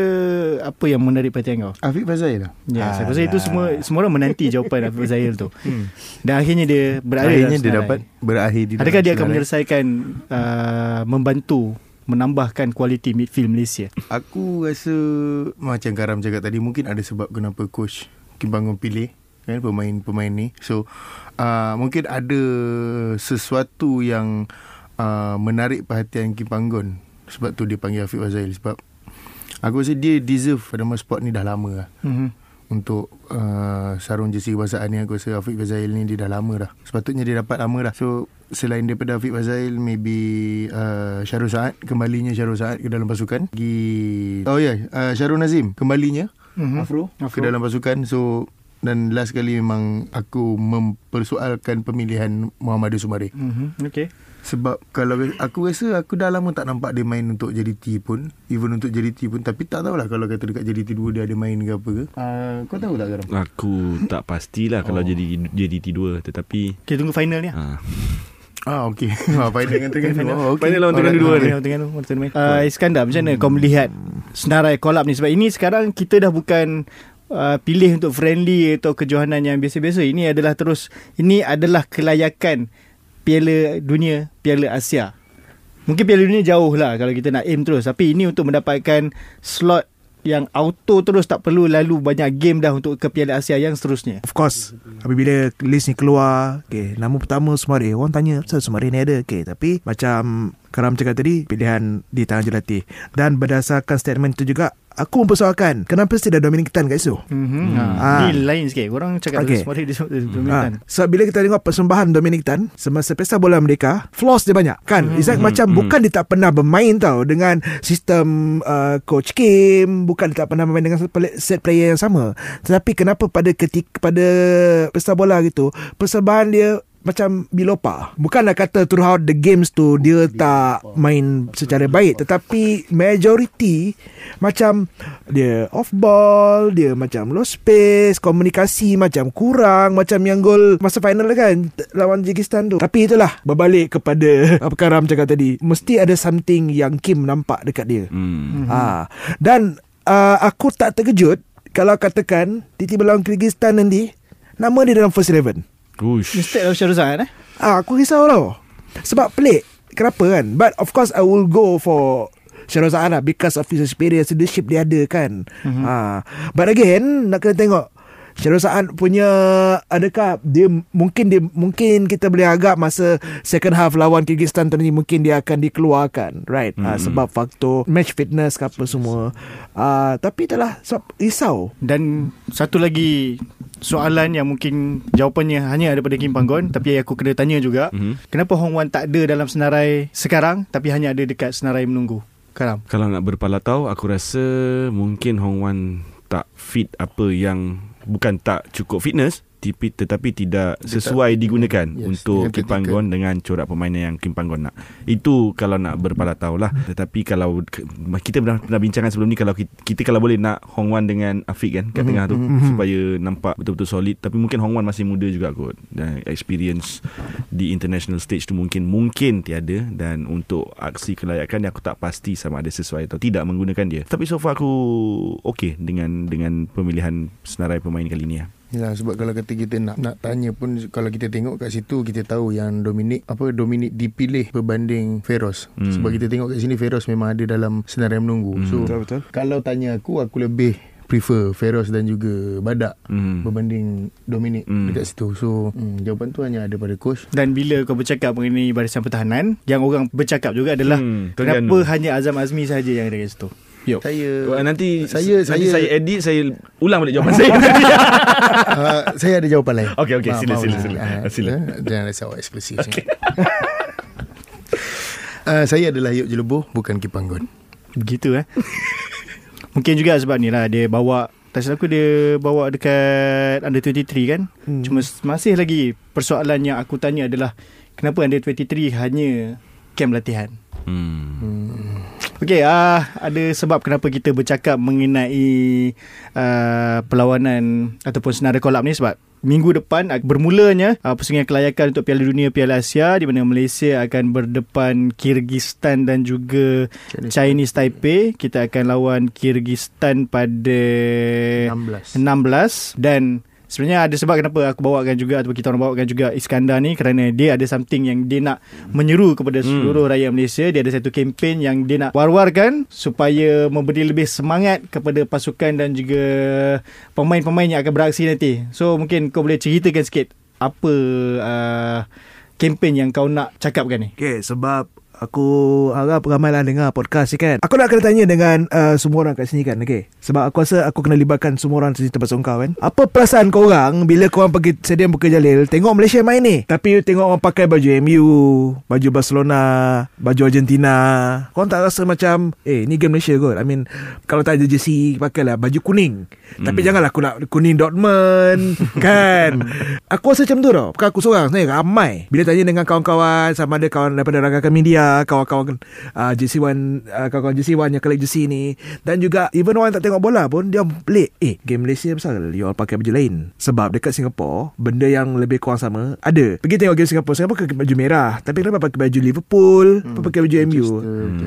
apa yang menarik perhatian kau? Afiq Fazail lah. Ya, saya rasa itu semua semua orang menanti jawapan Hafiz Zail tu. Dan akhirnya dia berada Akhirnya dia dapat berakhir di Adakah dia akan menyelesaikan uh, membantu menambahkan kualiti midfield Malaysia? Aku rasa macam Karam cakap tadi mungkin ada sebab kenapa coach Kim Bangun pilih kan pemain-pemain ni. So uh, mungkin ada sesuatu yang uh, menarik perhatian Kim Panggon sebab tu dia panggil Afiq Wazail sebab aku rasa dia deserve pada masa sport ni dah lama lah. Mm-hmm. Untuk uh, sarung jersey kebangsaan ni aku rasa Afiq Fazail ni dia dah lama dah. Sepatutnya dia dapat lama dah. So selain daripada Afiq Fazail maybe uh, Syarul Saad kembalinya Syarul Saad ke dalam pasukan. Gi Oh ya, yeah, uh, Syarul Nazim kembalinya Mhm. Afro, Afro. ke dalam pasukan. So dan last kali memang aku mempersoalkan pemilihan Muhammad Sumari. Mm-hmm. Okay. Sebab kalau aku rasa aku dah lama tak nampak dia main untuk JDT pun Even untuk JDT pun Tapi tak tahulah kalau kata dekat JDT 2 dia ada main ke apa ke uh, Kau tahu tak Garam? aku tak pastilah kalau jadi JDT 2 tetapi Kita tunggu final ni. ha. Ah okey. Ah final dengan Terengganu. Oh, okay. Final lawan Terengganu dua ni. Tu tengah tu. Uh, Iskandar macam mana kau melihat senarai kolab ni sebab ini sekarang kita dah bukan uh, pilih untuk friendly atau kejohanan yang biasa-biasa. Ini adalah terus ini adalah kelayakan Piala Dunia, Piala Asia. Mungkin Piala Dunia jauh lah kalau kita nak aim terus. Tapi ini untuk mendapatkan slot yang auto terus tak perlu lalu banyak game dah untuk ke Piala Asia yang seterusnya. Of course Apabila list ni keluar okay, Nama pertama Sumari Orang tanya Kenapa Sumari ni ada okay, Tapi Macam Karam cakap tadi Pilihan di tangan jurulatih Dan berdasarkan statement tu juga Aku mempersoalkan Kenapa mesti ada Dominic Tan kat situ Mm-hmm. Ha. Ah. Ni lain sikit. Korang cakap okay. Semua dia Ha, dominan. so bila kita tengok persembahan Dominic Tan semasa Pesta Bola Merdeka, flaws dia banyak kan. Mm-hmm. It's like macam Mhm. bukan dia tak pernah bermain tau dengan sistem uh, coach Kim, bukan dia tak pernah bermain dengan set player yang sama. Tetapi kenapa pada ketika pada Pesta Bola gitu, persembahan dia macam bilopa. Bukanlah kata throughout the games tu dia tak main secara baik tetapi majority macam dia off ball, dia macam low space, komunikasi macam kurang, macam yang gol masa final kan lawan Kyrgyzstan tu. Tapi itulah berbalik kepada apa Karam cakap tadi, mesti ada something yang Kim nampak dekat dia. hmm. Ha. Dan uh, aku tak terkejut kalau katakan tiba-tiba lawan Kyrgyzstan nanti nama dia dalam first eleven. Ush. Instead of Syaruzan eh. Ah, aku risau tau. Sebab pelik. Kenapa kan? But of course I will go for Zahar lah because of his experience leadership dia ada kan. Mm-hmm. Ah, but again nak kena tengok Syarul Sa'ad punya adakah dia mungkin dia mungkin kita boleh agak masa second half lawan Kyrgyzstan tadi mungkin dia akan dikeluarkan right? Mm-hmm. uh, sebab faktor match fitness ke apa semua. Uh, tapi itulah sebab risau. Dan satu lagi soalan yang mungkin jawapannya hanya ada pada Kim Panggon tapi aku kena tanya juga. Mhm. kenapa Hong Wan tak ada dalam senarai sekarang tapi hanya ada dekat senarai menunggu? Karam. Kalau nak berpalatau Aku rasa Mungkin Hong Wan Tak fit apa yang Bukan tak cukup fitness tapi, tetapi tidak sesuai digunakan Yes, untuk Kim Panggon dengan corak permainan yang Kim Panggon nak. Itu kalau nak berpalatau lah. Tetapi kalau kita pernah, pernah bincangkan sebelum ni kalau kita, kita kalau boleh nak Hong Wan dengan Afiq kan kat tengah tu supaya nampak betul-betul solid tapi mungkin Hong Wan masih muda juga kot dan experience di international stage tu mungkin mungkin tiada dan untuk aksi kelayakan aku tak pasti sama ada sesuai atau tidak menggunakan dia. Tapi so far aku okey dengan dengan pemilihan senarai pemain kali ni lah. Ya sebab kalau kata kita nak nak tanya pun kalau kita tengok kat situ kita tahu yang Dominic apa Dominic dipilih berbanding Feroz. Hmm. Sebab kita tengok kat sini Feroz memang ada dalam senarai menunggu. Hmm. So Betul, betul. kalau tanya aku aku lebih prefer Feroz dan juga Badak Hmm. berbanding Dominic Hmm. dekat situ. So hmm, jawapan tu hanya ada pada coach. dan bila kau bercakap mengenai barisan pertahanan yang orang bercakap juga adalah Hmm, kenapa Terengganu. hanya Azam Azmi saja yang ada kat situ Yuk. Saya Wah, Nanti Saya- nanti saya- saya edit Saya ulang balik jawapan saya uh, saya ada jawapan lain. Okey, okey, sila, sila, sila. Ah, Sila. eh, Jangan rasa awak eksklusif okay. uh, Saya adalah Yuk Jelebuh Bukan Kipanggon Begitu eh Mungkin juga sebab ni lah Dia bawa Tak silap aku dia bawa dekat Under 23 kan hmm. Cuma masih lagi Persoalan yang aku tanya adalah Kenapa Under 23 hanya Camp latihan hmm. Okey, uh, ada sebab kenapa kita bercakap mengenai uh, perlawanan ataupun senarai kolab ni sebab minggu depan bermulanya uh, persaingan kelayakan untuk Piala Dunia Piala Asia di mana Malaysia akan berdepan Kyrgyzstan dan juga Chinese. Chinese Taipei. Kita akan lawan Kyrgyzstan pada 16 16 dan sebenarnya ada sebab kenapa aku bawakan juga ataupun kita orang bawakan juga Iskandar ni kerana dia ada something yang dia nak menyeru kepada seluruh rakyat Malaysia dia ada satu kempen yang dia nak war-warkan supaya memberi lebih semangat kepada pasukan dan juga pemain-pemain yang akan beraksi nanti so mungkin kau boleh ceritakan sikit apa uh, kempen yang kau nak cakapkan ni Okay, sebab aku harap ramai lah dengar podcast ni kan. Aku nak kena tanya dengan uh, semua orang kat sini kan, okay? Sebab aku rasa aku kena libatkan semua orang sini termasuk kau kan. Apa perasaan kau orang bila kau orang pergi stadium Bukit Jalil tengok Malaysia main ni? Tapi tengok orang pakai baju MU, baju Barcelona, baju Argentina. Kau tak rasa macam, eh ni game Malaysia kot. I mean, kalau tak ada jersey, pakailah baju kuning. Hmm. Tapi janganlah aku nak kuning Dortmund, kan? Aku rasa macam tu tau. Bukan aku seorang sebenarnya ramai. Bila tanya dengan kawan-kawan sama ada kawan daripada rakan media, kawan-kawan uh, JC1 uh, kawan-kawan JC1 yang collect jersey ni dan juga even orang tak tengok bola pun dia pelik. Eh, game Malaysia pasal you all pakai baju lain. Sebab dekat Singapura, benda yang lebih kurang sama ada. Pergi tengok game Singapura, Singapura pakai baju merah. Tapi kenapa pakai baju Liverpool, hmm. pakai baju MU? Hmm.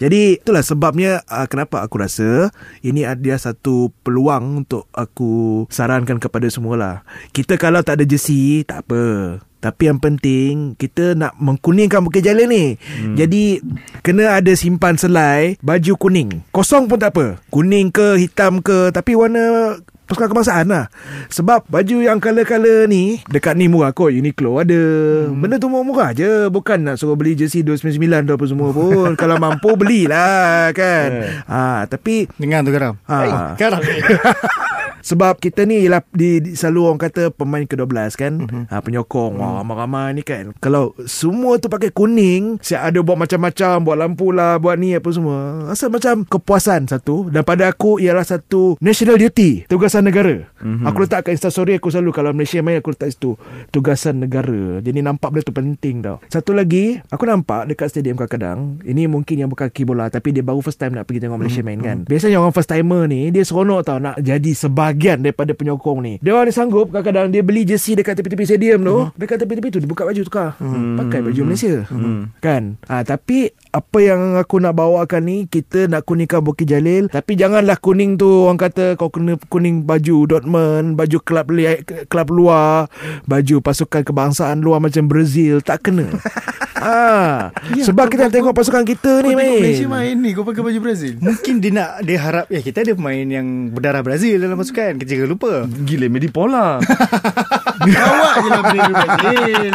Jadi itulah sebabnya uh, kenapa aku rasa ini ada satu peluang untuk aku sarankan kepada semua lah. Kita kalau tak ada jersey tak apa. Tapi yang penting kita nak mengkuningkan Bukit Jalil ni. Hmm. Jadi kena ada simpan selai baju kuning. Kosong pun tak apa. Kuning ke hitam ke tapi warna pasukan kebangsaan lah Sebab baju yang color-color ni Dekat ni murah kot Uniqlo ada hmm. Benda tu murah-murah je Bukan nak suruh beli jersey 299 tu apa semua pun Kalau mampu belilah kan ha, Tapi dengar tu garam ha, garam sebab kita ni ialah di, di, selalu orang kata pemain ke-12 kan. Uh-huh. Ha, penyokong. Wah, ramai-ramai ni kan. Kalau semua tu pakai kuning, siap ada buat macam-macam, buat lampu lah, buat ni apa semua. Rasa macam kepuasan satu. Dan pada aku ialah satu national duty, tugasan negara. Uh-huh. Aku letak kat Instastory aku selalu kalau Malaysia main aku letak situ. Tugasan negara. Jadi nampak benda tu penting tau. Satu lagi, aku nampak dekat stadium kadang-kadang, ini mungkin yang bukan kaki bola tapi dia baru first time nak pergi tengok Malaysia main kan. Biasanya orang first timer ni, dia seronok tau nak jadi sebahagian daripada penyokong ni. Dia orang ni sanggup kadang-kadang dia beli jersey dekat tepi-tepi stadium tu, uh-huh. dekat tepi-tepi tu dia buka baju tukar. Uh-huh. Pakai baju Malaysia. Uh-huh. Kan? Ha, tapi apa yang aku nak bawakan ni kita nak kuningkan Bukit Jalil tapi janganlah kuning tu orang kata kau kena kuning baju Dortmund baju kelab li- kelab luar baju pasukan kebangsaan luar macam Brazil tak kena ah Ya, sebab kita nak tengok pasukan kita ni Kau tengok Malaysia main main ni Kau pakai baju Brazil. Mungkin dia nak Dia harap Ya kita ada pemain yang Berdarah Brazil dalam pasukan. Kita jangan lupa. Gila Medipola Awak je lah Brazil.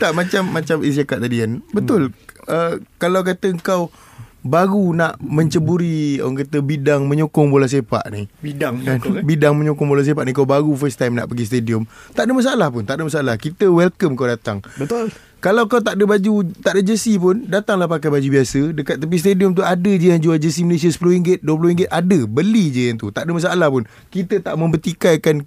Tak macam Macam Iz cakap tadi kan. Betul uh, Kalau kata kau Baru nak menceburi Orang kata bidang menyokong bola sepak ni. Bidang kan? kan? Bidang menyokong bola sepak ni Kau baru first time nak pergi stadium. Tak ada masalah pun Tak ada masalah. Kita welcome kau datang. Betul. Kalau kau tak ada baju Tak ada jersey pun Datanglah pakai baju biasa. Dekat tepi stadium tu Ada je yang jual jersey Malaysia RM10 RM20 Ada. Beli je yang tu Tak ada masalah pun. Kita tak mempertikaikan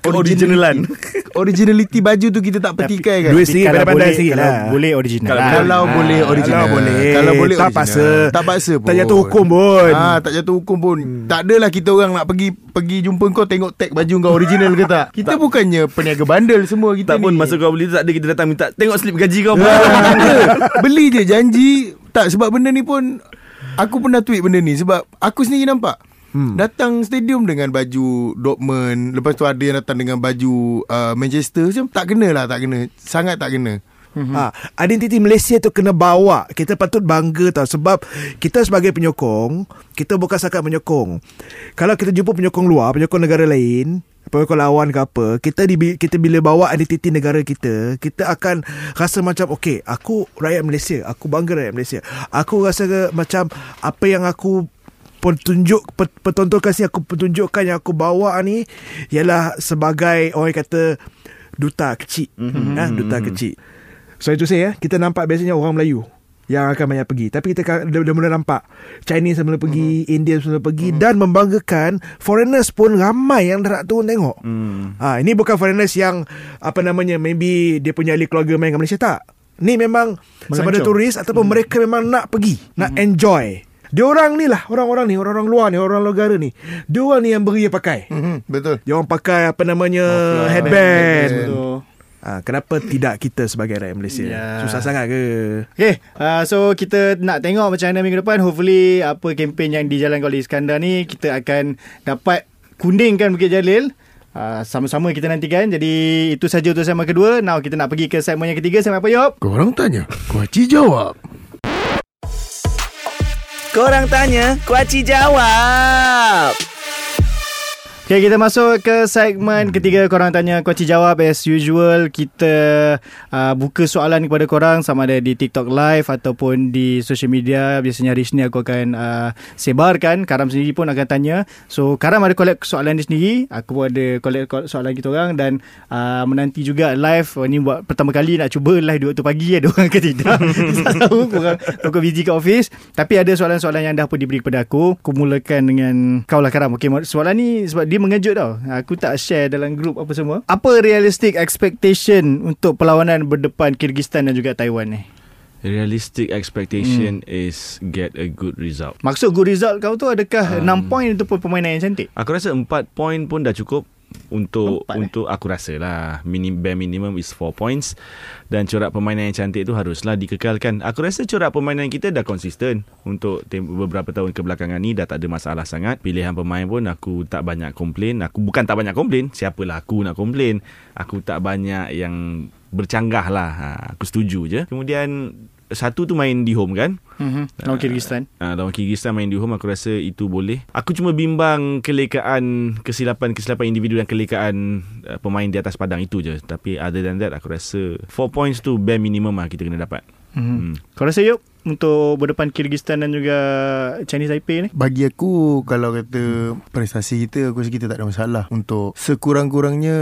Keoriginalan. Originality baju tu kita tak pertikaikan duit sikit kalau pandai-pandai boleh, sikit kalau lah. boleh original Kalau. Kalau Ah, boleh original kalau boleh. Kalau boleh Tak paksa. Tak paksa pun Tak jatuh hukum pun. ah, Tak jatuh hukum pun hmm. Tak adalah kita orang nak pergi Pergi jumpa kau Tengok tag baju kau original ke tak Kita bukannya Peniaga bandel semua kita Tak ni pun masa kau beli tu Tak ada kita datang minta Tengok slip gaji kau Ah. Beli je janji Tak sebab benda ni pun Aku pernah tweet benda ni Sebab aku sendiri nampak Hmm. Datang stadium dengan baju Dortmund Lepas tu ada yang datang dengan baju uh, Manchester Macam tak kena lah Tak kena Sangat tak kena Mm-hmm. Ha, identiti Malaysia tu kena bawa. Kita patut bangga tau sebab kita sebagai penyokong, kita bukan sakat penyokong. Kalau kita jumpa penyokong luar, penyokong negara lain, pelakon lawan ke apa kita di, kita bila bawa identiti negara kita kita akan rasa macam okay aku rakyat Malaysia aku bangga rakyat Malaysia aku rasa macam apa yang aku petunjuk pe- pertontonkan sini aku petunjukkan yang aku bawa ni ialah sebagai orang kata duta kecil mm-hmm. ha, duta kecil so itu saya kita nampak biasanya orang Melayu yang akan banyak pergi tapi kita dah, dah mula nampak Chinese mula pergi mm-hmm. Indian mula pergi mm-hmm. dan membanggakan foreigners pun ramai yang dah nak turun tengok mm. ha, ini bukan foreigners yang apa namanya maybe dia punya ahli keluarga main kat Malaysia tak ni memang ada turis ataupun mm. mereka memang nak pergi nak enjoy dia orang ni lah Orang-orang ni Orang-orang luar ni Orang negara ni Dia orang ni yang beria pakai Mhm, Betul Dia orang pakai Apa namanya Headband Betul Ha, kenapa tidak kita sebagai rakyat Malaysia? Ya. Susah sangat ke? Okay, uh, so kita nak tengok macam mana minggu depan. Hopefully, apa kempen yang dijalankan oleh Iskandar ni, kita akan dapat kundingkan Bukit Jalil. Uh, sama-sama kita nantikan. Jadi, itu saja untuk segmen kedua. Now, kita nak pergi ke segmen yang ketiga. Segmen apa, Yop? Korang tanya Kuaci jawab Korang tanya, Kuaci jawab. Okay, kita masuk ke segmen ketiga. Korang tanya kuaci jawab. As usual kita uh, buka soalan kepada korang. Sama ada di TikTok live ataupun di social media. Biasanya hari ni aku akan uh, sebarkan. Karam sendiri pun akan tanya. So Karam ada collect soalan dia sendiri. Aku pun ada collect soalan kita orang. Dan uh, menanti juga live. Oh, ni buat pertama kali nak cuba live waktu pagi ada orang ke tidak. Tahu korang kau busy kat office. Tapi ada soalan-soalan yang dah pun diberi kepada aku. Aku mulakan dengan kau lah Karam. Okay, soalan ni sebab dia mengejut tau. Aku tak share dalam grup apa semua. Apa realistic expectation untuk perlawanan berdepan Kyrgyzstan dan juga Taiwan ni? Realistic expectation hmm. is get a good result. Maksud good result kau tu adakah um, 6 point itu pun permainan yang cantik? Aku rasa 4 point pun dah cukup untuk Empat, eh? untuk aku rasa lah minim bare minimum is 4 points dan corak permainan yang cantik tu haruslah dikekalkan. Aku rasa corak permainan kita dah konsisten untuk tem- beberapa tahun kebelakangan ni dah tak ada masalah sangat. Pilihan pemain pun aku tak banyak komplain. Aku bukan tak banyak komplain, siapalah aku nak komplain. Aku tak banyak yang bercanggah lah. Ha, aku setuju je. Kemudian satu tu main di home kan Mm-hmm. Lawan Kyrgyzstan. Uh, lawan Kyrgyzstan main di home aku rasa itu boleh. Aku cuma bimbang kelekaan kesilapan-kesilapan individu dan kelekaan uh, pemain di atas padang itu je. Tapi other than that aku rasa 4 points tu bare minimum lah kita kena dapat. Mm-hmm. Hmm. Kau rasa yuk untuk berdepan Kyrgyzstan dan juga Chinese Taipei ni? Bagi aku Kalau kata Prestasi kita Aku rasa kita tak ada masalah Untuk Sekurang-kurangnya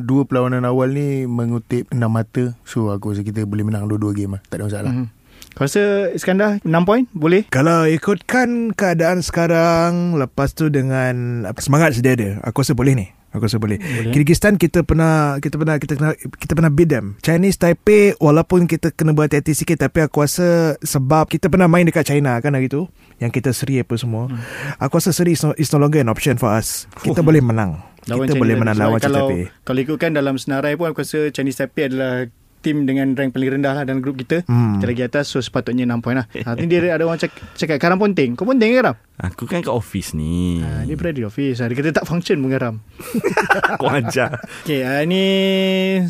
Dua perlawanan awal ni Mengutip enam mata So aku rasa kita boleh menang Dua-dua game lah Tak ada masalah Mm-hmm. Kau rasa Iskandar 6 point boleh? Kalau ikutkan keadaan sekarang Lepas tu dengan apa, Semangat sedia ada Aku rasa boleh ni Aku rasa boleh. boleh. Kyrgyzstan kita pernah kita pernah kita pernah kita pernah beat them. Chinese Taipei walaupun kita kena berhati-hati sikit tapi aku rasa sebab kita pernah main dekat China kan hari tu yang kita seri apa semua. Hmm. Aku rasa seri is no, is no longer an option for us. Kita oh. boleh menang. Lawan kita Chinese boleh menang lawan kalau, Taipei. Kalau ikutkan dalam senarai pun aku rasa Chinese Taipei adalah tim dengan rank paling rendah lah dalam grup kita. Hmm. Kita lagi atas so sepatutnya 6 point lah. Ha, ni dia ada orang cakap, cakap Karam Ponting. Kau Ponting ke Karam? Aku kan kat office ni. Ha, dia berada di office. Ha, dia kata tak function pun Karam. Kau ajar. Okay, uh, ni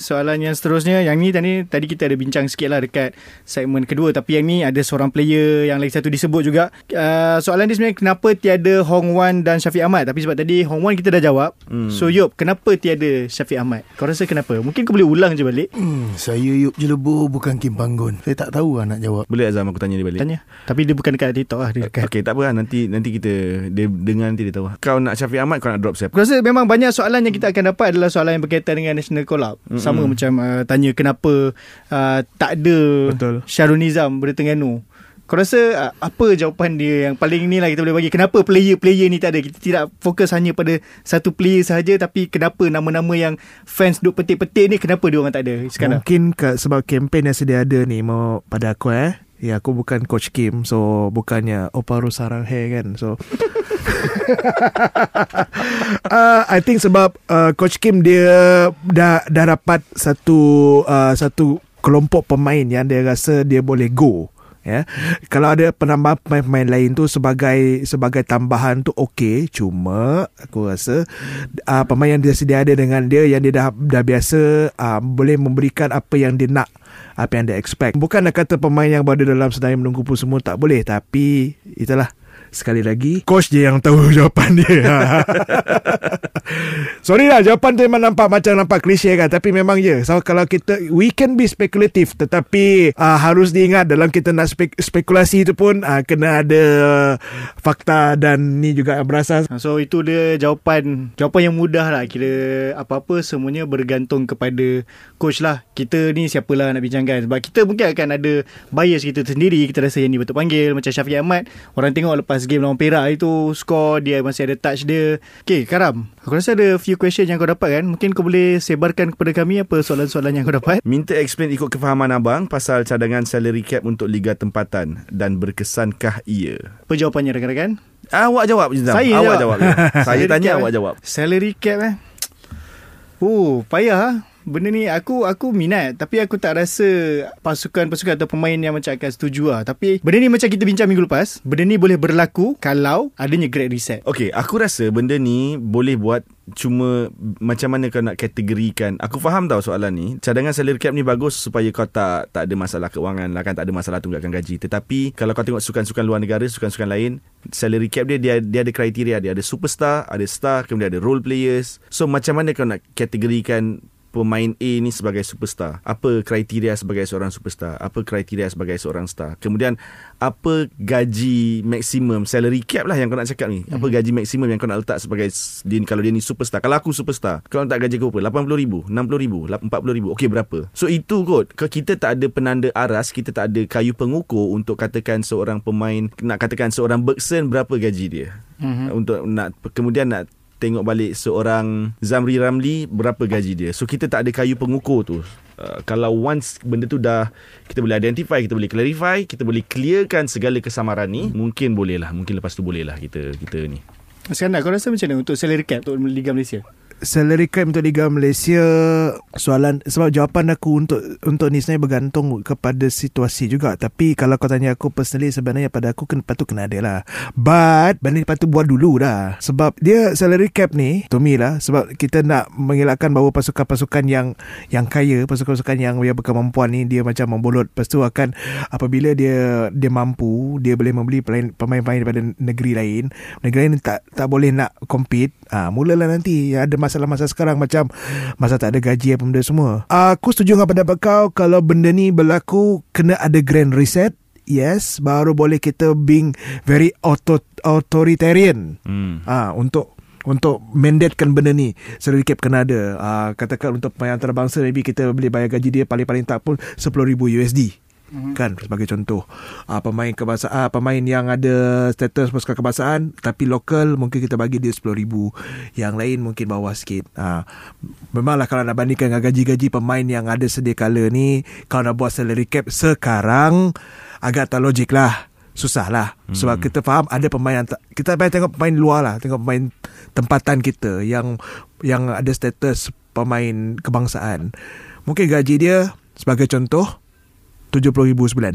soalan yang seterusnya. Yang ni tadi tadi kita ada bincang sikit lah dekat segmen kedua. Tapi yang ni ada seorang player yang lagi satu disebut juga. Uh, soalan ni sebenarnya kenapa tiada Hong Wan dan Syafiq Ahmad. Tapi sebab tadi Hong Wan kita dah jawab. Hmm. So Yop, kenapa tiada Syafiq Ahmad? Kau rasa kenapa? Mungkin kau boleh ulang je balik. Hmm, saya Yub Jelebur bukan Kim Panggon. Saya tak tahu lah nak jawab. Boleh Azam aku tanya dia balik? Tanya. Tapi dia bukan dekat TikTok lah. Dia dekat. Okay, tak apa lah. Nanti, nanti kita dia dengar nanti dia tahu. Kau nak Syafiq Ahmad, kau nak drop siapa? Aku rasa memang banyak soalan yang kita akan dapat adalah soalan yang berkaitan dengan National Collab. Mm-hmm. Sama macam uh, tanya kenapa uh, tak ada Betul. Syarul Nizam bertengganu. Kau rasa uh, apa jawapan dia yang paling ni lah kita boleh bagi? Kenapa player-player ni tak ada? Kita tidak fokus hanya pada satu player sahaja tapi kenapa nama-nama yang fans duk petik-petik ni kenapa dia orang tak ada? Sekarang. Mungkin ke, sebab kempen yang sedia ada ni mau pada aku eh. Ya aku bukan coach Kim so bukannya Oparu Sarang Hair kan. So uh, I think sebab uh, coach Kim dia dah dah dapat satu uh, satu kelompok pemain yang dia rasa dia boleh go ya. Kalau ada penambah pemain-pemain lain tu sebagai sebagai tambahan tu okey. Cuma aku rasa uh, pemain yang dia sedia ada dengan dia yang dia dah dah biasa uh, boleh memberikan apa yang dia nak apa yang dia expect. Bukan nak kata pemain yang berada dalam senayan menunggu pun semua tak boleh tapi itulah Sekali lagi. Coach je yang tahu jawapan dia. Sorry lah Jawapan tu memang nampak Macam nampak klise kan Tapi memang je so, Kalau kita We can be speculative Tetapi uh, Harus diingat Dalam kita nak spek, spekulasi tu pun uh, Kena ada Fakta Dan ni juga berasas. So itu dia jawapan Jawapan yang mudah lah. Kira apa-apa semuanya bergantung kepada coach lah. Kita ni siapalah nak bincangkan Sebab kita mungkin akan ada bias kita sendiri. Kita rasa yang ni betul panggil Macam Syafiq Ahmad. Orang tengok lepas game lawan Perak itu Skor dia masih ada touch dia Okay Karam Aku rasa ada few question yang kau dapat kan Mungkin kau boleh sebarkan kepada kami Apa soalan-soalan yang kau dapat Minta explain ikut kefahaman abang pasal cadangan salary cap untuk liga tempatan dan berkesankah ia? Apa jawapannya rakan-rakan? Awak jawab je Zam. Saya Awak jawab. jawab. Saya tanya awak eh? jawab. Salary cap eh Oh payah lah Benda ni aku aku minat tapi aku tak rasa pasukan-pasukan atau pemain yang macam akan setuju lah. Tapi benda ni macam kita bincang minggu lepas, benda ni boleh berlaku kalau adanya great reset. Okey, aku rasa benda ni boleh buat cuma macam mana kau nak kategorikan. Aku faham tau soalan ni. Cadangan salary cap ni bagus supaya kau tak tak ada masalah keuangan lah kan, tak ada masalah tunggakan gaji. Tetapi kalau kau tengok sukan-sukan luar negara, sukan-sukan lain, salary cap dia dia dia ada kriteria, dia ada superstar, ada star, kemudian ada role players. So macam mana kau nak kategorikan pemain A ni sebagai superstar. Apa kriteria sebagai seorang superstar? Apa kriteria sebagai seorang star? Kemudian apa gaji maksimum salary cap lah yang kau nak cakap ni. Apa gaji maksimum yang kau nak letak sebagai dia, kalau dia ni superstar. Kalau aku superstar, kau letak gaji kau berapa? 80,000, 60,000, 40,000. Okey berapa? So itu kot. Kita tak ada penanda aras, kita tak ada kayu pengukur untuk katakan seorang pemain nak katakan seorang Bergson berapa gaji dia. Mm-hmm. Untuk nak kemudian nak tengok balik seorang Zamri Ramli berapa gaji dia. So kita tak ada kayu pengukur tu. Uh, kalau once benda tu dah kita boleh identify, kita boleh clarify, kita boleh clearkan segala kesamaran ni, mungkin boleh lah. Mungkin lepas tu boleh lah kita kita ni. Sekarang kau rasa macam mana untuk salary cap untuk Liga Malaysia? Salary cap untuk Liga Malaysia soalan sebab jawapan aku untuk untuk ni sebenarnya bergantung kepada situasi juga. Tapi kalau kau tanya aku personally sebenarnya pada aku kena patut kena ada lah. But benda ni patut buat dulu dah. Sebab dia salary cap ni to me lah sebab kita nak mengelakkan bahawa pasukan-pasukan yang yang kaya pasukan-pasukan yang yang berkemampuan ni dia macam membolot lepas tu akan apabila dia dia mampu dia boleh membeli pemain- pemain-pemain daripada negeri lain. Negeri lain tak tak boleh nak compete ah mulalah nanti ada masalah-masalah sekarang macam masa tak ada gaji apa benda semua. Aku setuju dengan pendapat kau kalau benda ni berlaku kena ada grand reset. Yes, baru boleh kita being very auto, authoritarian. Hmm. Ah untuk untuk mandatekan benda ni salary cap kena ada ah, katakan untuk pemain antarabangsa maybe kita boleh bayar gaji dia paling-paling tak pun 10,000 USD mm-hmm. kan? Sebagai contoh. Ah, pemain kebangsaan ah, pemain yang ada status pasukan kebangsaan tapi lokal mungkin kita bagi dia 10,000 yang lain mungkin bawah sikit. Ah, memanglah kalau nak bandingkan dengan gaji-gaji pemain yang ada sedia kala ni kalau nak buat salary cap sekarang agak tak logik lah. Susah lah sebab kita faham ada pemain yang tak- kita payah tengok pemain luar lah. Tengok pemain tempatan kita yang yang ada status pemain kebangsaan. Mungkin gaji dia sebagai contoh 70,000 sebulan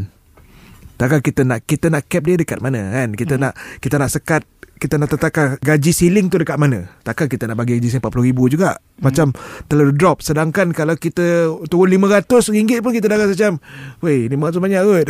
takkan kita nak kita nak cap dia dekat mana kan? Kita hmm. nak kita nak sekat kita nak tetapkan gaji ceiling tu dekat mana? Takkan kita nak bagi gaji 40,000 juga macam terlalu drop sedangkan kalau kita turun RM500 pun kita dah rasa macam weh 500 banyak kot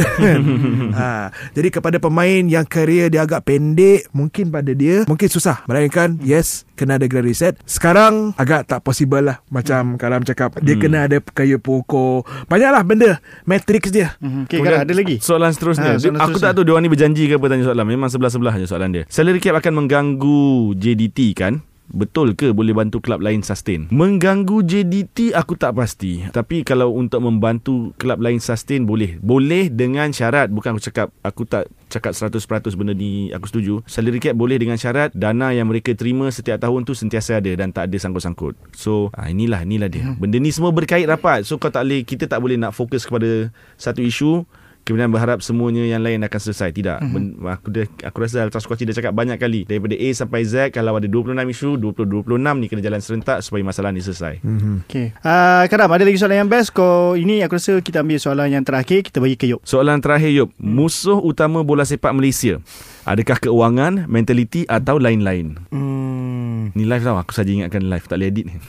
ha, jadi kepada pemain yang karier dia agak pendek mungkin pada dia mungkin susah melainkan yes kena ada grand reset sekarang agak tak possible lah macam Kalam cakap dia kena ada kayu pokok banyaklah benda matrix dia Hmm. Okay, Karam ada lagi? Soalan seterusnya. Ha, soalan aku seterusnya. tak tahu dia orang ni berjanji ke apa tanya soalan. Memang sebelah-sebelah je soalan dia. Salary cap akan mengganggu JDT kan? Betul ke boleh bantu klub lain sustain? Mengganggu JDT aku tak pasti. Tapi kalau untuk membantu klub lain sustain boleh. Boleh dengan syarat. Bukan aku cakap aku tak cakap 100% benda ni aku setuju. Salary cap boleh dengan syarat dana yang mereka terima setiap tahun tu sentiasa ada dan tak ada sangkut-sangkut. So ah, inilah inilah dia. Benda ni semua berkait rapat. So kau tak boleh kita tak boleh nak fokus kepada satu isu Kemudian berharap semuanya yang lain akan selesai. Tidak. Mm-hmm. aku dah, aku rasa Altas Kuaci dah cakap banyak kali. Daripada A sampai Z, kalau ada 26 isu, 20-26 ni kena jalan serentak supaya masalah ni selesai. Mhm. Okay. Uh, Karam, ada lagi soalan yang best? Kau ini aku rasa kita ambil soalan yang terakhir, kita bagi ke Yop. Soalan terakhir, Yop. Musuh utama bola sepak Malaysia. Adakah keuangan, mentaliti atau lain-lain? Hmm. Ni live tau. Aku saja ingatkan live. Tak boleh edit ni.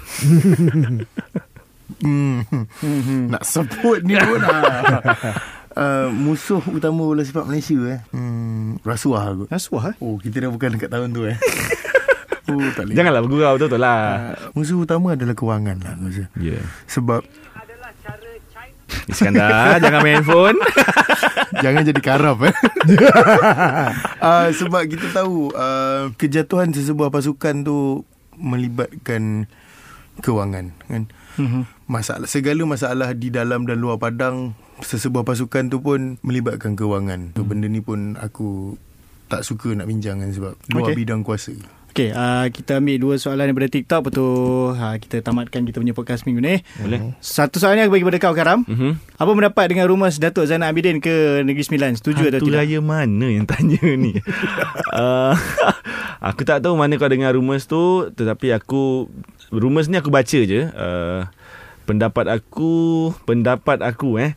Hmm. Nak sebut ni pun ah. Uh, musuh utama bola sepak Malaysia eh. Hmm. Rasuah aku. Rasuah eh? Oh, kita dah bukan dekat tahun tu eh. oh, tak boleh. Janganlah bergurau betul-betul lah. Uh, musuh utama adalah kewangan lah aku rasa. Ya. Yeah. Sebab Iskandar, jangan main phone. Jangan jadi karap eh. uh, sebab kita tahu uh, kejatuhan sesebuah pasukan tu melibatkan kewangan kan. Mhm. Masalah segala masalah di dalam dan luar padang sesebuah pasukan tu pun melibatkan kewangan. Tu benda ni pun aku tak suka nak bincang kan sebab luar Okey. bidang kuasa. Okey, uh, kita ambil dua soalan daripada TikTok Lepas tu uh, kita tamatkan kita punya podcast minggu ni Boleh. Satu soalan ni aku bagi kepada kau Karam Mhm. Apa pendapat dengan rumus Datuk Zainal Abidin ke Negeri Sembilan Setuju atau Hantu tidak? raya mana yang tanya ni? uh, aku tak tahu mana kau dengar rumours tu, tetapi aku rumours ni aku baca je. Uh, pendapat aku, pendapat aku eh.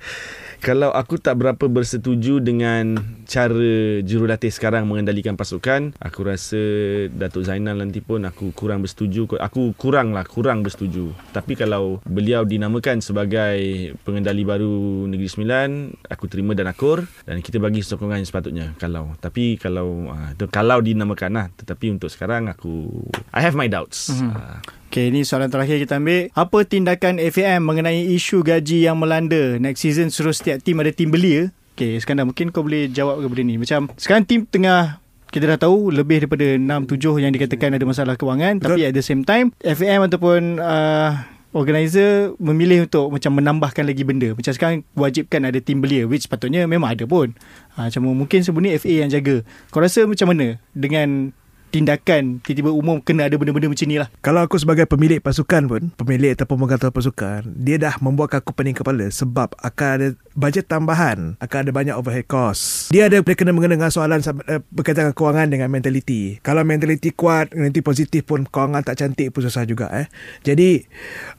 Kalau aku tak berapa bersetuju dengan cara jurulatih sekarang mengendalikan pasukan, aku rasa Datuk Zainal nanti pun aku kurang bersetuju. Aku kurang lah, kurang bersetuju. Tapi kalau beliau dinamakan sebagai pengendali baru Negeri Sembilan, aku terima dan akur dan kita bagi sokongan yang sepatutnya. Kalau tapi kalau uh, kalau dinamakan lah, tetapi untuk sekarang aku I have my doubts. Mhm. Uh, Okey, ini soalan terakhir kita ambil. Apa tindakan FAM mengenai isu gaji yang melanda? Next season suruh setiap tim ada tim belia. Okey, Iskandar mungkin kau boleh jawab ke benda ni. Macam sekarang tim tengah kita dah tahu lebih daripada 6-7 yang dikatakan ada masalah kewangan. Betul. Tapi at the same time, FAM ataupun uh, organizer memilih untuk macam menambahkan lagi benda. Macam sekarang wajibkan ada tim belia which patutnya memang ada pun. Ha, macam mungkin sebenarnya FA yang jaga. Kau rasa macam mana dengan tindakan tiba-tiba umum kena ada benda-benda macam ni lah. Kalau aku sebagai pemilik pasukan pun, pemilik ataupun pengatur pasukan, dia dah membuat aku pening kepala sebab akan ada bajet tambahan, akan ada banyak overhead cost. Dia ada dia kena mengenai dengan soalan eh, berkaitan dengan kewangan dengan mentaliti. Kalau mentaliti kuat, nanti positif pun kewangan tak cantik pun susah juga eh. Jadi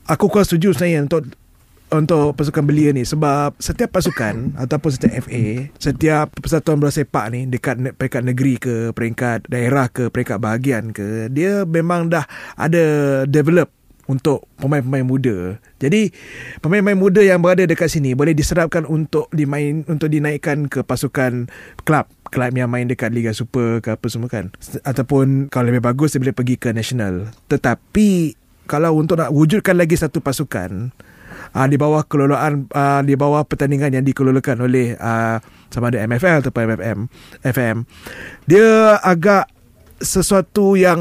aku kurang setuju sebenarnya untuk untuk pasukan belia ni sebab setiap pasukan ataupun setiap FA setiap persatuan bola sepak ni dekat peringkat negeri ke peringkat daerah ke peringkat bahagian ke dia memang dah ada develop untuk pemain-pemain muda. Jadi pemain-pemain muda yang berada dekat sini boleh diserapkan untuk dimain untuk dinaikkan ke pasukan kelab kelab yang main dekat Liga Super ke apa semua kan. Ataupun kalau lebih bagus dia boleh pergi ke national. Tetapi kalau untuk nak wujudkan lagi satu pasukan uh, di bawah kelolaan uh, di bawah pertandingan yang dikelolakan oleh uh, sama ada MFL ataupun MFM FM dia agak sesuatu yang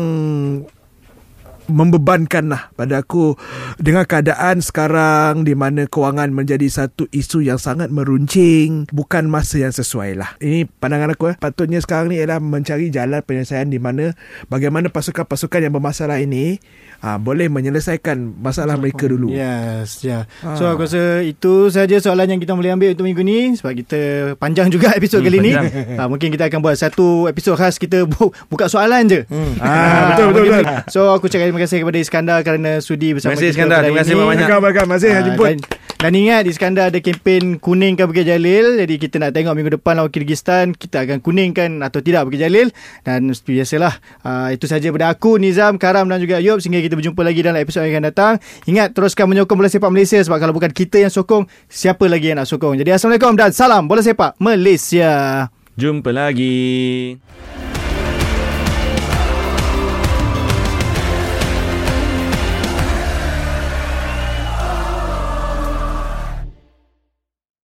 membebankan lah pada aku dengan keadaan sekarang di mana kewangan menjadi satu isu yang sangat meruncing bukan masa yang sesuai lah ini pandangan aku eh. patutnya sekarang ni ialah mencari jalan penyelesaian di mana bagaimana pasukan-pasukan yang bermasalah ini uh, boleh menyelesaikan masalah mereka dulu Yes, ya. Yeah. Ah. So aku rasa itu saja soalan yang kita boleh ambil untuk minggu ni sebab kita panjang juga episod Hmm, kali ni. Ha, mungkin kita akan buat satu episod khas kita bu- buka soalan je. Hmm. Ah, betul, betul, betul. So aku cakap terima kasih kepada Iskandar kerana sudi bersama Terima kasih, kita Iskandar. Terima kasih ini. banyak. Terima kasih dan, dan ingat Iskandar ada kempen kuningkan Bukit Jalil. Jadi kita nak tengok minggu depan lawan Kyrgyzstan Kita akan kuningkan atau tidak Bukit Jalil. Dan seperti biasalah uh, Itu saja daripada aku Nizam, Karam dan juga Yop Sehingga kita berjumpa lagi dalam episod yang akan datang. Ingat teruskan menyokong bola sepak Malaysia Sebab kalau bukan kita yang sokong Siapa lagi yang nak sokong? Jadi Assalamualaikum dan salam bola sepak Malaysia. Jumpa lagi.